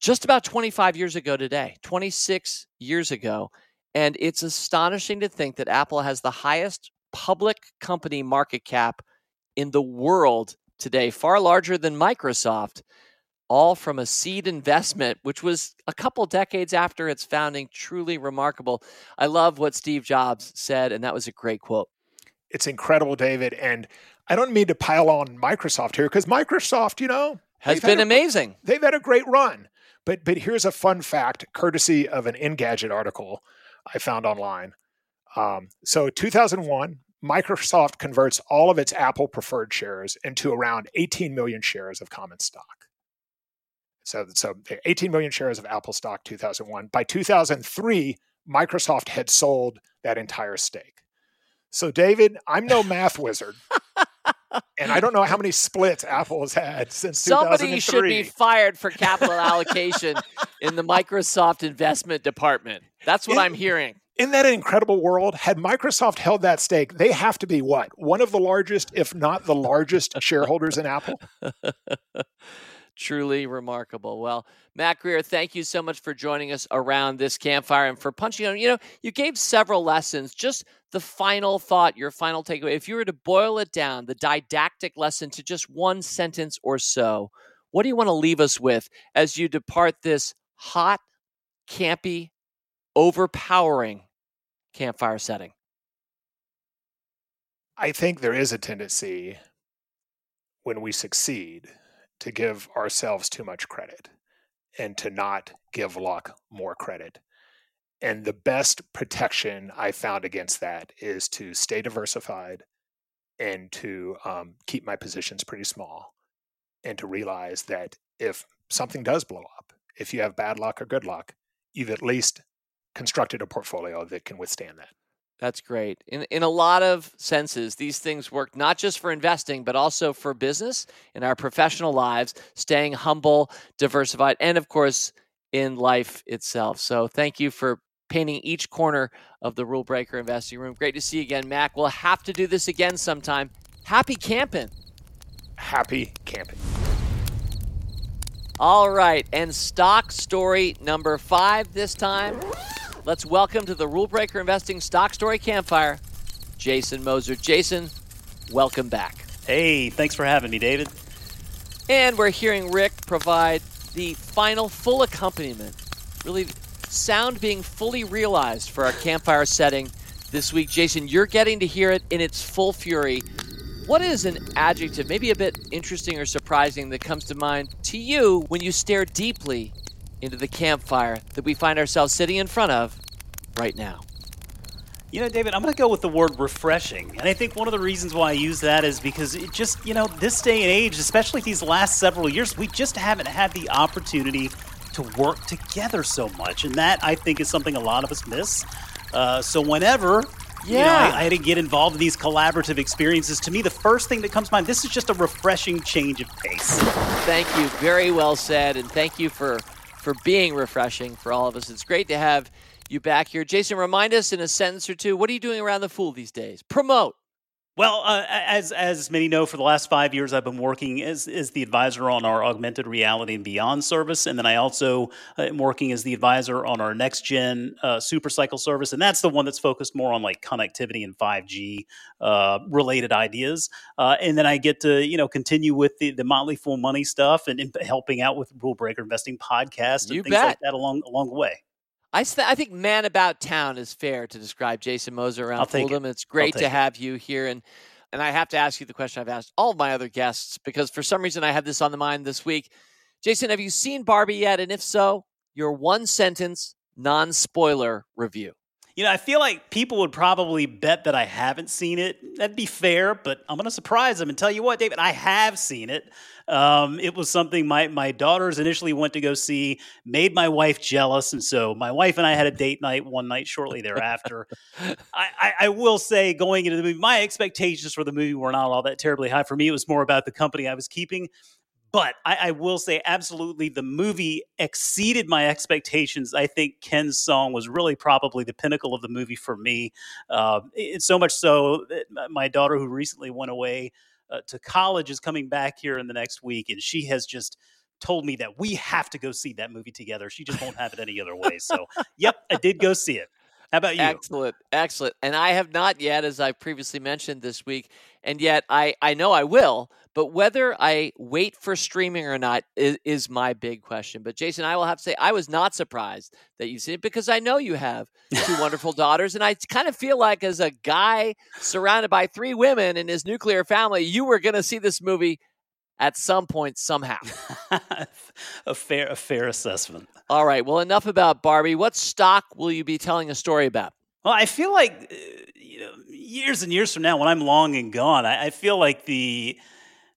just about 25 years ago today, 26 years ago. And it's astonishing to think that Apple has the highest public company market cap in the world today, far larger than Microsoft, all from a seed investment, which was a couple decades after its founding. Truly remarkable. I love what Steve Jobs said, and that was a great quote. It's incredible, David. And I don't mean to pile on Microsoft here because Microsoft, you know, has been a, amazing. They've had a great run. But but here's a fun fact, courtesy of an Engadget article I found online. Um, so 2001, Microsoft converts all of its Apple preferred shares into around 18 million shares of common stock. So, so eh, 18 million shares of Apple stock 2001. By 2003, Microsoft had sold that entire stake. So, David, I'm no math wizard. and I don't know how many splits Apple has had since Somebody should be fired for capital allocation in the Microsoft investment department. That's what in, I'm hearing. In that incredible world, had Microsoft held that stake, they have to be what? One of the largest, if not the largest, shareholders in Apple? truly remarkable. Well, Mac Greer, thank you so much for joining us around this campfire and for punching on. You know, you gave several lessons. Just the final thought, your final takeaway. If you were to boil it down, the didactic lesson to just one sentence or so, what do you want to leave us with as you depart this hot, campy, overpowering campfire setting? I think there is a tendency when we succeed to give ourselves too much credit and to not give luck more credit. And the best protection I found against that is to stay diversified and to um, keep my positions pretty small and to realize that if something does blow up, if you have bad luck or good luck, you've at least constructed a portfolio that can withstand that. That's great. In in a lot of senses, these things work not just for investing, but also for business in our professional lives, staying humble, diversified, and of course in life itself. So thank you for painting each corner of the rule breaker investing room. Great to see you again, Mac. We'll have to do this again sometime. Happy camping. Happy camping. All right, and stock story number five this time. Let's welcome to the Rule Breaker Investing Stock Story Campfire, Jason Moser. Jason, welcome back. Hey, thanks for having me, David. And we're hearing Rick provide the final full accompaniment, really sound being fully realized for our campfire setting this week. Jason, you're getting to hear it in its full fury. What is an adjective, maybe a bit interesting or surprising, that comes to mind to you when you stare deeply into the campfire that we find ourselves sitting in front of right now. You know, David, I'm going to go with the word refreshing. And I think one of the reasons why I use that is because it just, you know, this day and age, especially these last several years, we just haven't had the opportunity to work together so much. And that, I think, is something a lot of us miss. Uh, so whenever yeah. You know, I, I, had to get involved in these collaborative experiences. To me, the first thing that comes to mind, this is just a refreshing change of pace. Thank you. Very well said. And thank you for for being refreshing for all of us. It's great to have you back here. Jason, remind us in a sentence or two what are you doing around the Fool these days? Promote. Well, uh, as as many know, for the last five years, I've been working as, as the advisor on our augmented reality and beyond service, and then I also uh, am working as the advisor on our next gen uh, super cycle service, and that's the one that's focused more on like connectivity and five G uh, related ideas. Uh, and then I get to you know continue with the, the Motley Fool Money stuff and, and helping out with Rule Breaker Investing podcast and you things bet. like that along along the way. I, th- I think man about town is fair to describe Jason Moser around Fooldom. It. It's great to have you here. And, and I have to ask you the question I've asked all of my other guests because for some reason I have this on the mind this week. Jason, have you seen Barbie yet? And if so, your one sentence, non spoiler review. You know, I feel like people would probably bet that I haven't seen it. That'd be fair, but I'm going to surprise them and tell you what, David, I have seen it. Um, it was something my my daughters initially went to go see, made my wife jealous, and so my wife and I had a date night one night shortly thereafter. I, I, I, will say, going into the movie, my expectations for the movie were not all that terribly high. For me, it was more about the company I was keeping. But I, I, will say, absolutely, the movie exceeded my expectations. I think Ken's song was really probably the pinnacle of the movie for me. Uh, it's so much so that my daughter, who recently went away uh, to college, is coming back here in the next week, and she has just told me that we have to go see that movie together. She just won't have it any other way. So, yep, I did go see it. How about you? Excellent, excellent. And I have not yet, as I previously mentioned this week, and yet I I know I will. But whether I wait for streaming or not is, is, my big question. But Jason, I will have to say I was not surprised that you've seen it because I know you have two wonderful daughters, and I kind of feel like as a guy surrounded by three women in his nuclear family, you were going to see this movie at some point somehow. a fair a fair assessment. All right. Well, enough about Barbie. What stock will you be telling a story about? Well, I feel like uh, you know, years and years from now, when I'm long and gone, I, I feel like the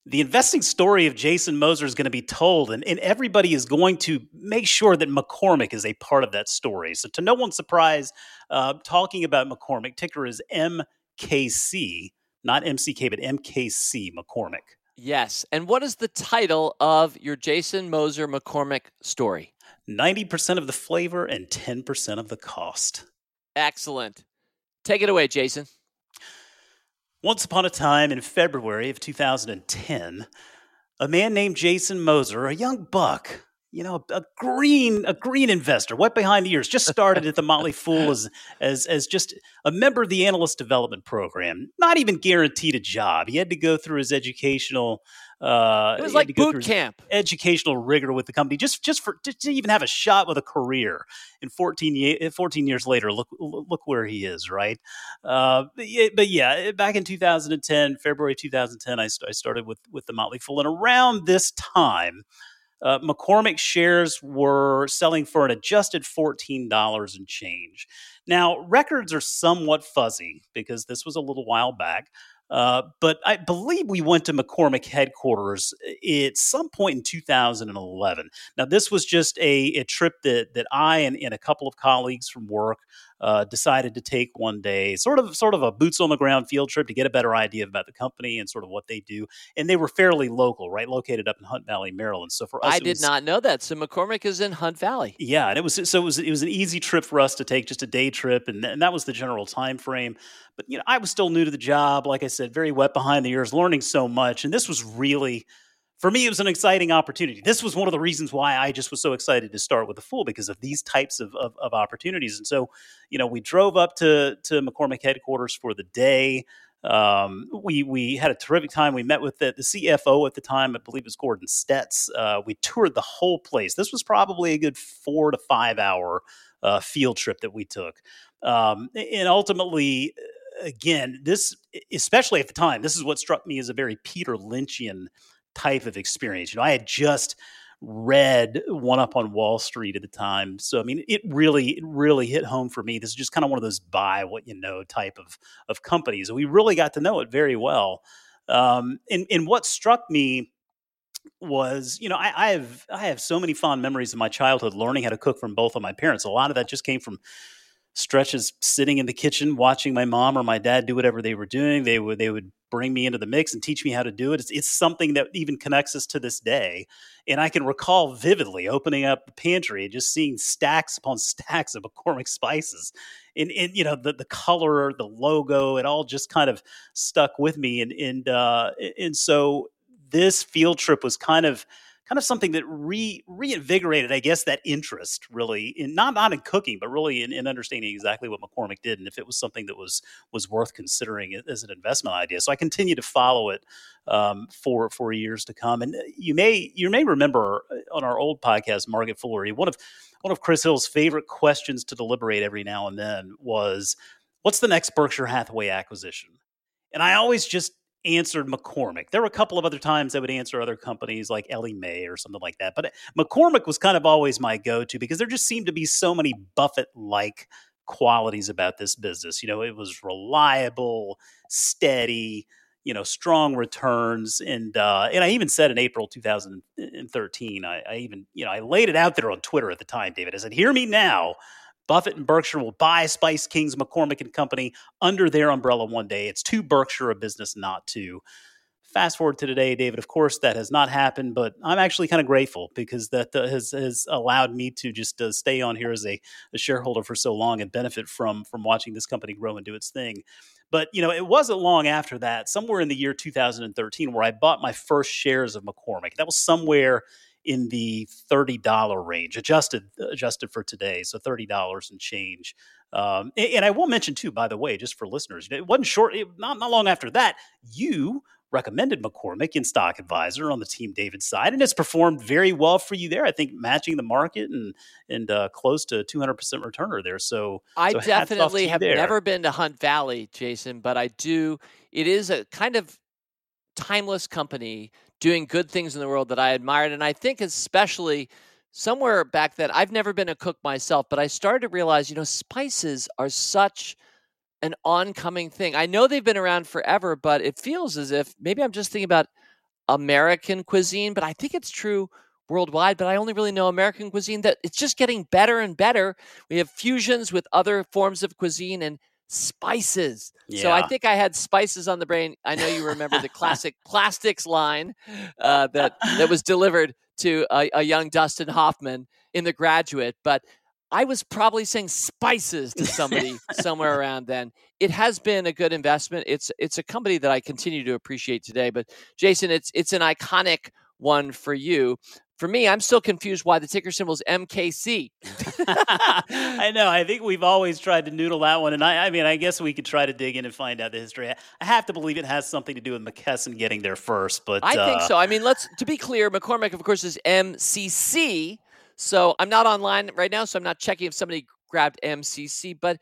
the investing story of Jason Moser is going to be told, and, and everybody is going to make sure that McCormick is a part of that story. So, to no one's surprise, uh, talking about McCormick, ticker is MKC, not MCK, but MKC McCormick. Yes. And what is the title of your Jason Moser McCormick story? 90% of the flavor and 10% of the cost. Excellent. Take it away, Jason. Once upon a time in February of 2010, a man named Jason Moser, a young buck, you know, a green a green investor, wet behind the ears, just started at the Motley Fool as as as just a member of the analyst development program. Not even guaranteed a job. He had to go through his educational uh, it was like boot camp, educational rigor with the company, just just for to, to, even have a shot with a career. In 14, 14 years later, look look where he is, right? Uh, but, yeah, but, yeah, back in 2010, February 2010, I, I started with with the Motley Fool, and around this time, uh, McCormick shares were selling for an adjusted $14 and change. Now, records are somewhat fuzzy because this was a little while back. Uh, but I believe we went to McCormick headquarters uh, at some point in 2011. Now, this was just a, a trip that that I and, and, a couple of colleagues from work uh, decided to take one day, sort of sort of a boots on the ground field trip to get a better idea about the company and sort of what they do. And they were fairly local, right, located up in Hunt Valley, Maryland. So for us, I did was, not know that. So McCormick is in Hunt Valley. Yeah, and it was so it was it was an easy trip for us to take, just a day trip, and, and that was the general time frame. But you know, I was still new to the job, like I said, very wet behind the ears, learning so much, and this was really for me, it was an exciting opportunity. This was one of the reasons why I just was so excited to start with the Fool because of these types of, of, of opportunities. And so, you know, we drove up to to McCormick headquarters for the day. Um, we we had a terrific time. We met with the, the CFO at the time, I believe it was Gordon Stetz. Uh, we toured the whole place. This was probably a good four to five hour uh, field trip that we took, um, and ultimately, again, this especially at the time, this is what struck me as a very Peter Lynchian type of experience. You know, I had just read One Up on Wall Street at the time, so I mean, it really, it really hit home for me. This is just kind of one of those buy what you know type of of companies. We really got to know it very well. Um, and and what struck me was you know I, I, have I have so many fond memories of my childhood learning how to cook from both of my parents. A lot of that just came from stretches sitting in the kitchen watching my mom or my dad do whatever they were doing. They would they would bring me into the mix and teach me how to do it. It's, it's something that even connects us to this day. And I can recall vividly opening up the pantry and just seeing stacks upon stacks of McCormick spices. And, and you know the the color, the logo, it all just kind of stuck with me. And and uh, and so this field trip was kind of kind of something that re reinvigorated, I guess, that interest really in not not in cooking, but really in, in, understanding exactly what McCormick did and if it was something that was was worth considering as an investment idea. So I continue to follow it um, for for years to come. And uh, you may you may remember uh, on our old podcast, Market Foolery, one of one of Chris Hill's favorite questions to deliberate every now and then was, "What's the next Berkshire Hathaway acquisition?" And I always just answered McCormick. There were a couple of other times I would answer other companies like Ellie Mae or something like that. But McCormick was kind of always my go to because there just seemed to be so many Buffett like qualities about this business. You know, it was reliable, steady, you know, strong returns. And uh, and I even said in April 2013, I, I even, you know, I laid it out there on Twitter at the time, David. I said, hear me now. Buffett and Berkshire will buy Spice Kings, McCormick and Company under their umbrella one day. It's too Berkshire a business not to. Fast forward to today, David. Of course, that has not happened, but I'm actually kind of grateful because that has, has allowed me to just uh, stay on here as a, a shareholder for so long and benefit from from watching this company grow and do its thing. But you know, it wasn't long after that, somewhere in the year 2013, where I bought my first shares of McCormick. That was somewhere in the $30 range, adjusted adjusted for today, so $30 and change. Um, and, and, I will mention too, by the way, just for listeners, it wasn't short. It, not not long after that, you recommended McCormick in Stock Advisor on the Team David side, and it's performed very well for you there. I think matching the market and and uh, close to 200 percent returner there. So I so definitely have there. never been to Hunt Valley, Jason, but I do. It is a kind of timeless company doing good things in the world that I admired. And I think, especially somewhere back then, I've never been a cook myself, but I started to realize, you know, spices are such an oncoming thing. I know they've been around forever, but it feels as if maybe I'm just thinking about American cuisine, but I think it's true worldwide, but I only really know American cuisine that it's just getting better and better. We have fusions with other forms of cuisine and spices. Yeah. So I think I had spices on the brain. I know you remember the classic plastics line uh, that that was delivered to a, a, young Dustin Hoffman in The Graduate, but I was probably saying spices to somebody somewhere around then. It has been a good investment. It's it's a company that I continue to appreciate today. But Jason, it's it's an iconic one for you for me, I'm still confused why the ticker symbol is MKC. I know. I think we've always tried to noodle that one. And I, I mean, I guess we could try to dig in and find out the history. I have to believe it has something to do with McKesson getting there first. But I uh, think so. I mean, let's, to be clear, McCormick, of course, is MCC. So I'm not online right now, so I'm not checking if somebody grabbed MCC. But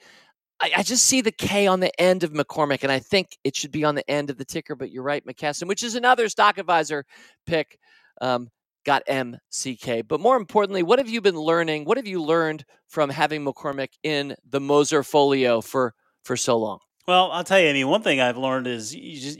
I, I, just see the K on the end of McCormick, and I think it should be on the end of the ticker. But you're right, McKesson, which is another stock advisor pick. Um, got MCK. But more importantly, what have you been learning? What have you learned from having McCormick in the Moser folio for for so long? Well, I'll tell you. I mean, one thing I've learned is you just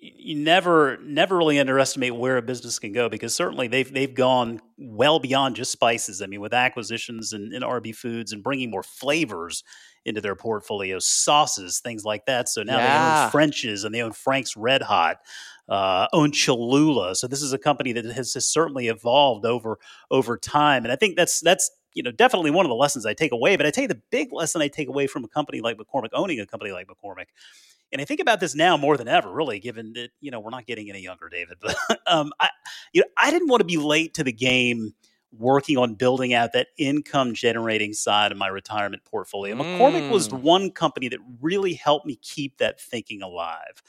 you never never really underestimate where a business can go because certainly they've they've gone well beyond just spices. I mean, with acquisitions and, and RB Foods and bringing more flavors into their portfolio, sauces, things like that. So now yeah. they own French's and they own Frank's Red Hot uh, own Cholula. So this is a company that has, has certainly evolved over over time, and I think that's that's you know definitely one of the lessons I take away. But I tell you, the big lesson I take away from a company like McCormick, owning a company like McCormick, and I think about this now more than ever, really, given that you know we're not getting any younger, David. But um, I, you know, I didn't want to be late to the game working on building out that income generating side of my retirement portfolio. Mm. McCormick was mm. one company that really helped me keep that thinking alive.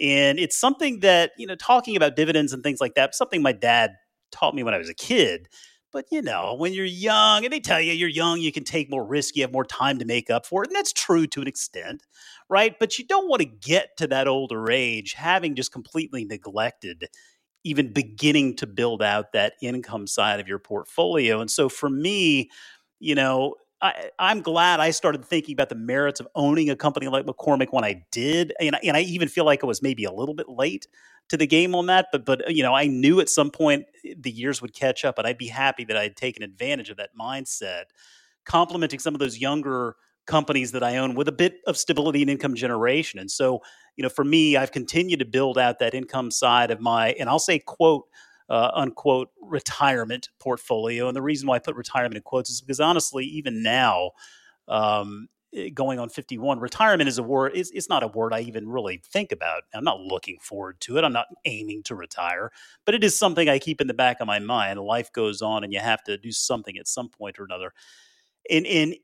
And it's something that, you know, talking about dividends and things like that, something my dad taught me when I was a kid. But, you know, when you're young and they tell you you're young, you can take more risk, you have more time to make up for it. And that's true to an extent, right? But you don't want to get to that older age having just completely neglected even beginning to build out that income side of your portfolio. And so for me, you know, I, am glad I started thinking about the merits of owning a company like McCormick when I did, and, and I even feel like it was maybe a little bit late to the game on that. But but you know, I knew at some point the years would catch up, and I'd be happy that I'd taken advantage of that mindset, complementing some of those younger companies that I own with a bit of stability and income generation. And so, you know, for me, I've continued to build out that income side of my, and I'll say quote uh, unquote retirement portfolio. And the reason why I put retirement in quotes is because honestly, even now, um, eh, going on 51, retirement is a word, it's, it's not a word I even really think about. I'm not looking forward to it. I'm not aiming to retire, but it is something I keep in the back of my mind. Life goes on and you have to do something at some point or another. And, and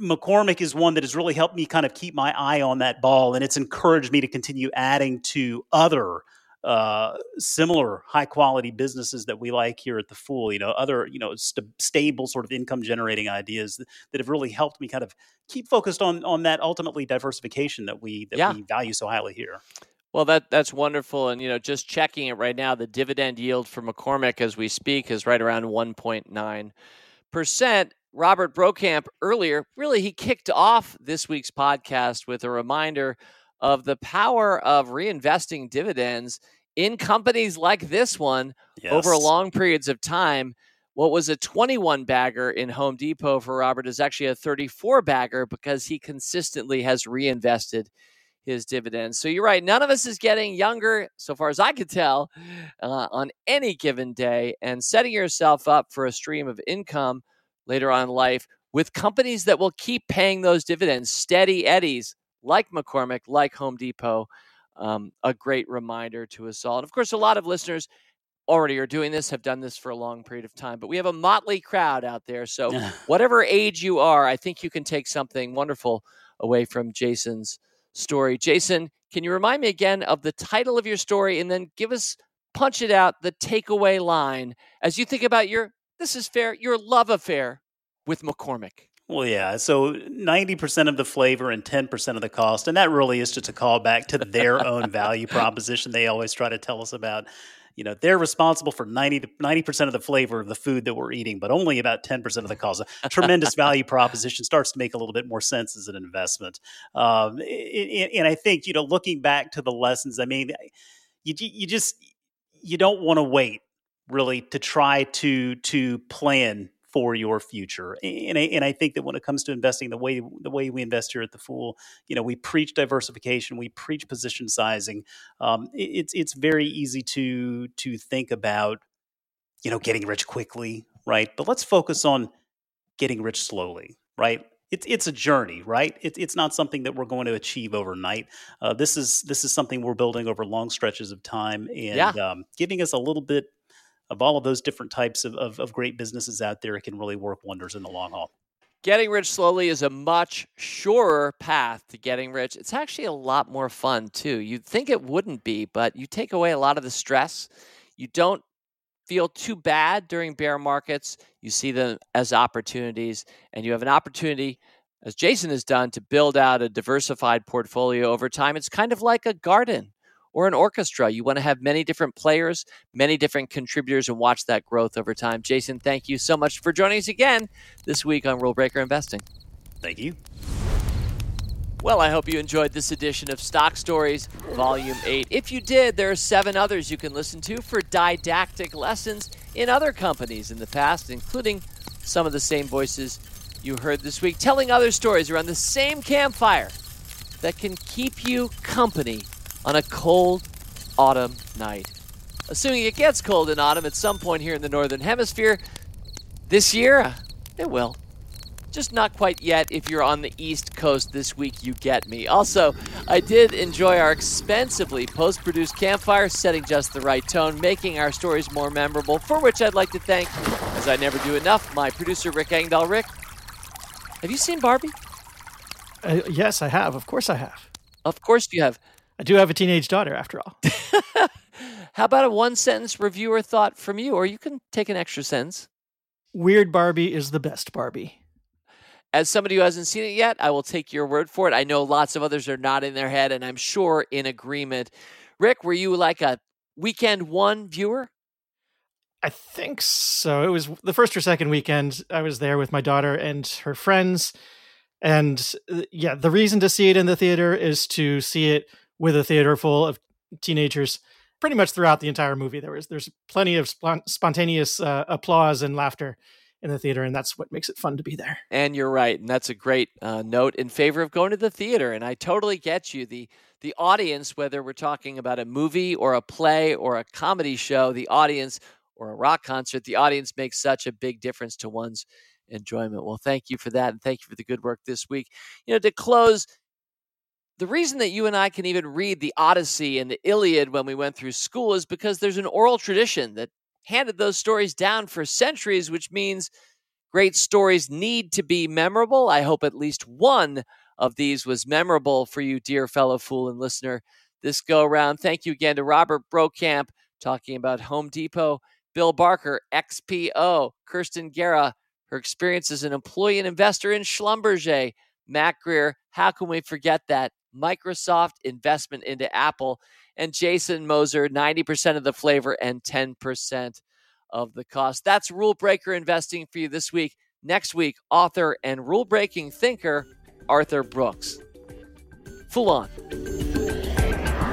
McCormick is one that has really helped me kind of keep my eye on that ball, and it's encouraged me to continue adding to other uh, similar high quality businesses that we like here at the Fool. You know, other you know st- stable sort of income generating ideas that, that, have really helped me kind of keep focused on on that ultimately diversification that we that yeah. we value so highly here. Well, that that's wonderful, and you know, just checking it right now, the dividend yield for McCormick as we speak is right around one point nine percent. Robert Brokamp earlier, really, he kicked off this week's podcast with a reminder of the power of reinvesting dividends in companies like this one yes. over long periods of time. What was a 21 bagger in Home Depot for Robert is actually a 34 bagger because he consistently has reinvested his dividends. So you're right. None of us is getting younger, so far as I could tell, uh, on any given day. And setting yourself up for a stream of income later on in life with companies that will keep paying those dividends, steady eddies like McCormick, like Home Depot, um, a great reminder to us all. And of course, a lot of listeners already are doing this, have done this for a long period of time, but we have a motley crowd out there. So, whatever age you are, I think you can take something wonderful away from Jason's story. Jason, can you remind me again of the title of your story and then give us, punch it out, the takeaway line as you think about your, this is fair, your love affair with McCormick? Well, yeah. So 90% of the flavor and 10% of the cost. And that really is just a callback to their own value proposition they always try to tell us about. you know they're responsible for 90 to 90% of the flavor of the food that we're eating but only about 10% of the cost a tremendous value proposition starts to make a little bit more sense as an investment um, and, and i think you know looking back to the lessons i mean you, you just you don't want to wait really to try to to plan for your future. And I, and I think that when it comes to investing, the way the way we invest here at the Fool, you know, we preach diversification, we preach position sizing. Um, it's it's very easy to to think about, you know, getting rich quickly, right? But let's focus on getting rich slowly, right? It's it's a journey, right? It, it's not something that we're going to achieve overnight. Uh, this is this is something we're building over long stretches of time, and yeah. um, giving us a little bit of all of those different types of, of, of great businesses out there, it can really work wonders in the long haul. Getting rich slowly is a much surer path to getting rich. It's actually a lot more fun, too. You'd think it wouldn't be, but you take away a lot of the stress. You don't feel too bad during bear markets. You see them as opportunities, and you have an opportunity, as Jason has done, to build out a diversified portfolio over time. It's kind of like a garden or an orchestra. You want to have many different players, many different contributors, and watch that growth over time. Jason, thank you so much for joining us again this week on Rule Breaker Investing. Thank you. Well, I hope you enjoyed this edition of Stock Stories, Volume 8. If you did, there are seven others you can listen to for didactic lessons in other companies in the past, including some of the same voices you heard this week, telling other stories around the same campfire that can keep you company on a cold autumn night. Assuming it gets cold in autumn at some point here in the Northern Hemisphere, this year, uh, it will. Just not quite yet. If you're on the East Coast this week, you get me. Also, I did enjoy our expensively post produced campfire, setting just the right tone, making our stories more memorable, for which I'd like to thank, as I never do enough, my producer, Rick Engdahl. Rick, have you seen Barbie? Uh, yes, I have. Of course, I have. Of course, you have. I do have a teenage daughter, after all. How about a one sentence review or thought from you? Or you can take an extra sentence. Weird Barbie is the best Barbie. As somebody who hasn't seen it yet, I will take your word for it. I know lots of others are not in their head, and I'm sure in agreement. Rick, were you like a weekend one viewer? I think so. It was the first or second weekend. I was there with my daughter and her friends. And uh, yeah, the reason to see it in the theater is to see it with a theater full of teenagers pretty much throughout the entire movie. There was there's plenty of spontaneous uh, applause and laughter in the theater and that's what makes it fun to be there. And you're right and that's a great uh, note in favor of going to the theater and i totally get you. The the audience whether we're talking about a movie or a play or a comedy show the audience or a rock concert the audience makes such a big difference to one's enjoyment. Well thank you for that and thank you for the good work this week. You know to close the reason that you and I can even read the Odyssey and the Iliad when we went through school is because there's an oral tradition that handed those stories down for centuries, which means great stories need to be memorable. I hope at least one of these was memorable for you, dear fellow fool and listener, this go around. Thank you again to Robert Brokamp talking about Home Depot, Bill Barker, XPO, Kirsten Guerra, her experience as an employee and investor in Schlumberger, Mac Greer, how can we forget that? Microsoft investment into Apple, and Jason Moser, 90% of the flavor and 10% of the cost. That's rule breaker investing for you this week. Next week, author and rule breaking thinker Arthur Brooks. Full on.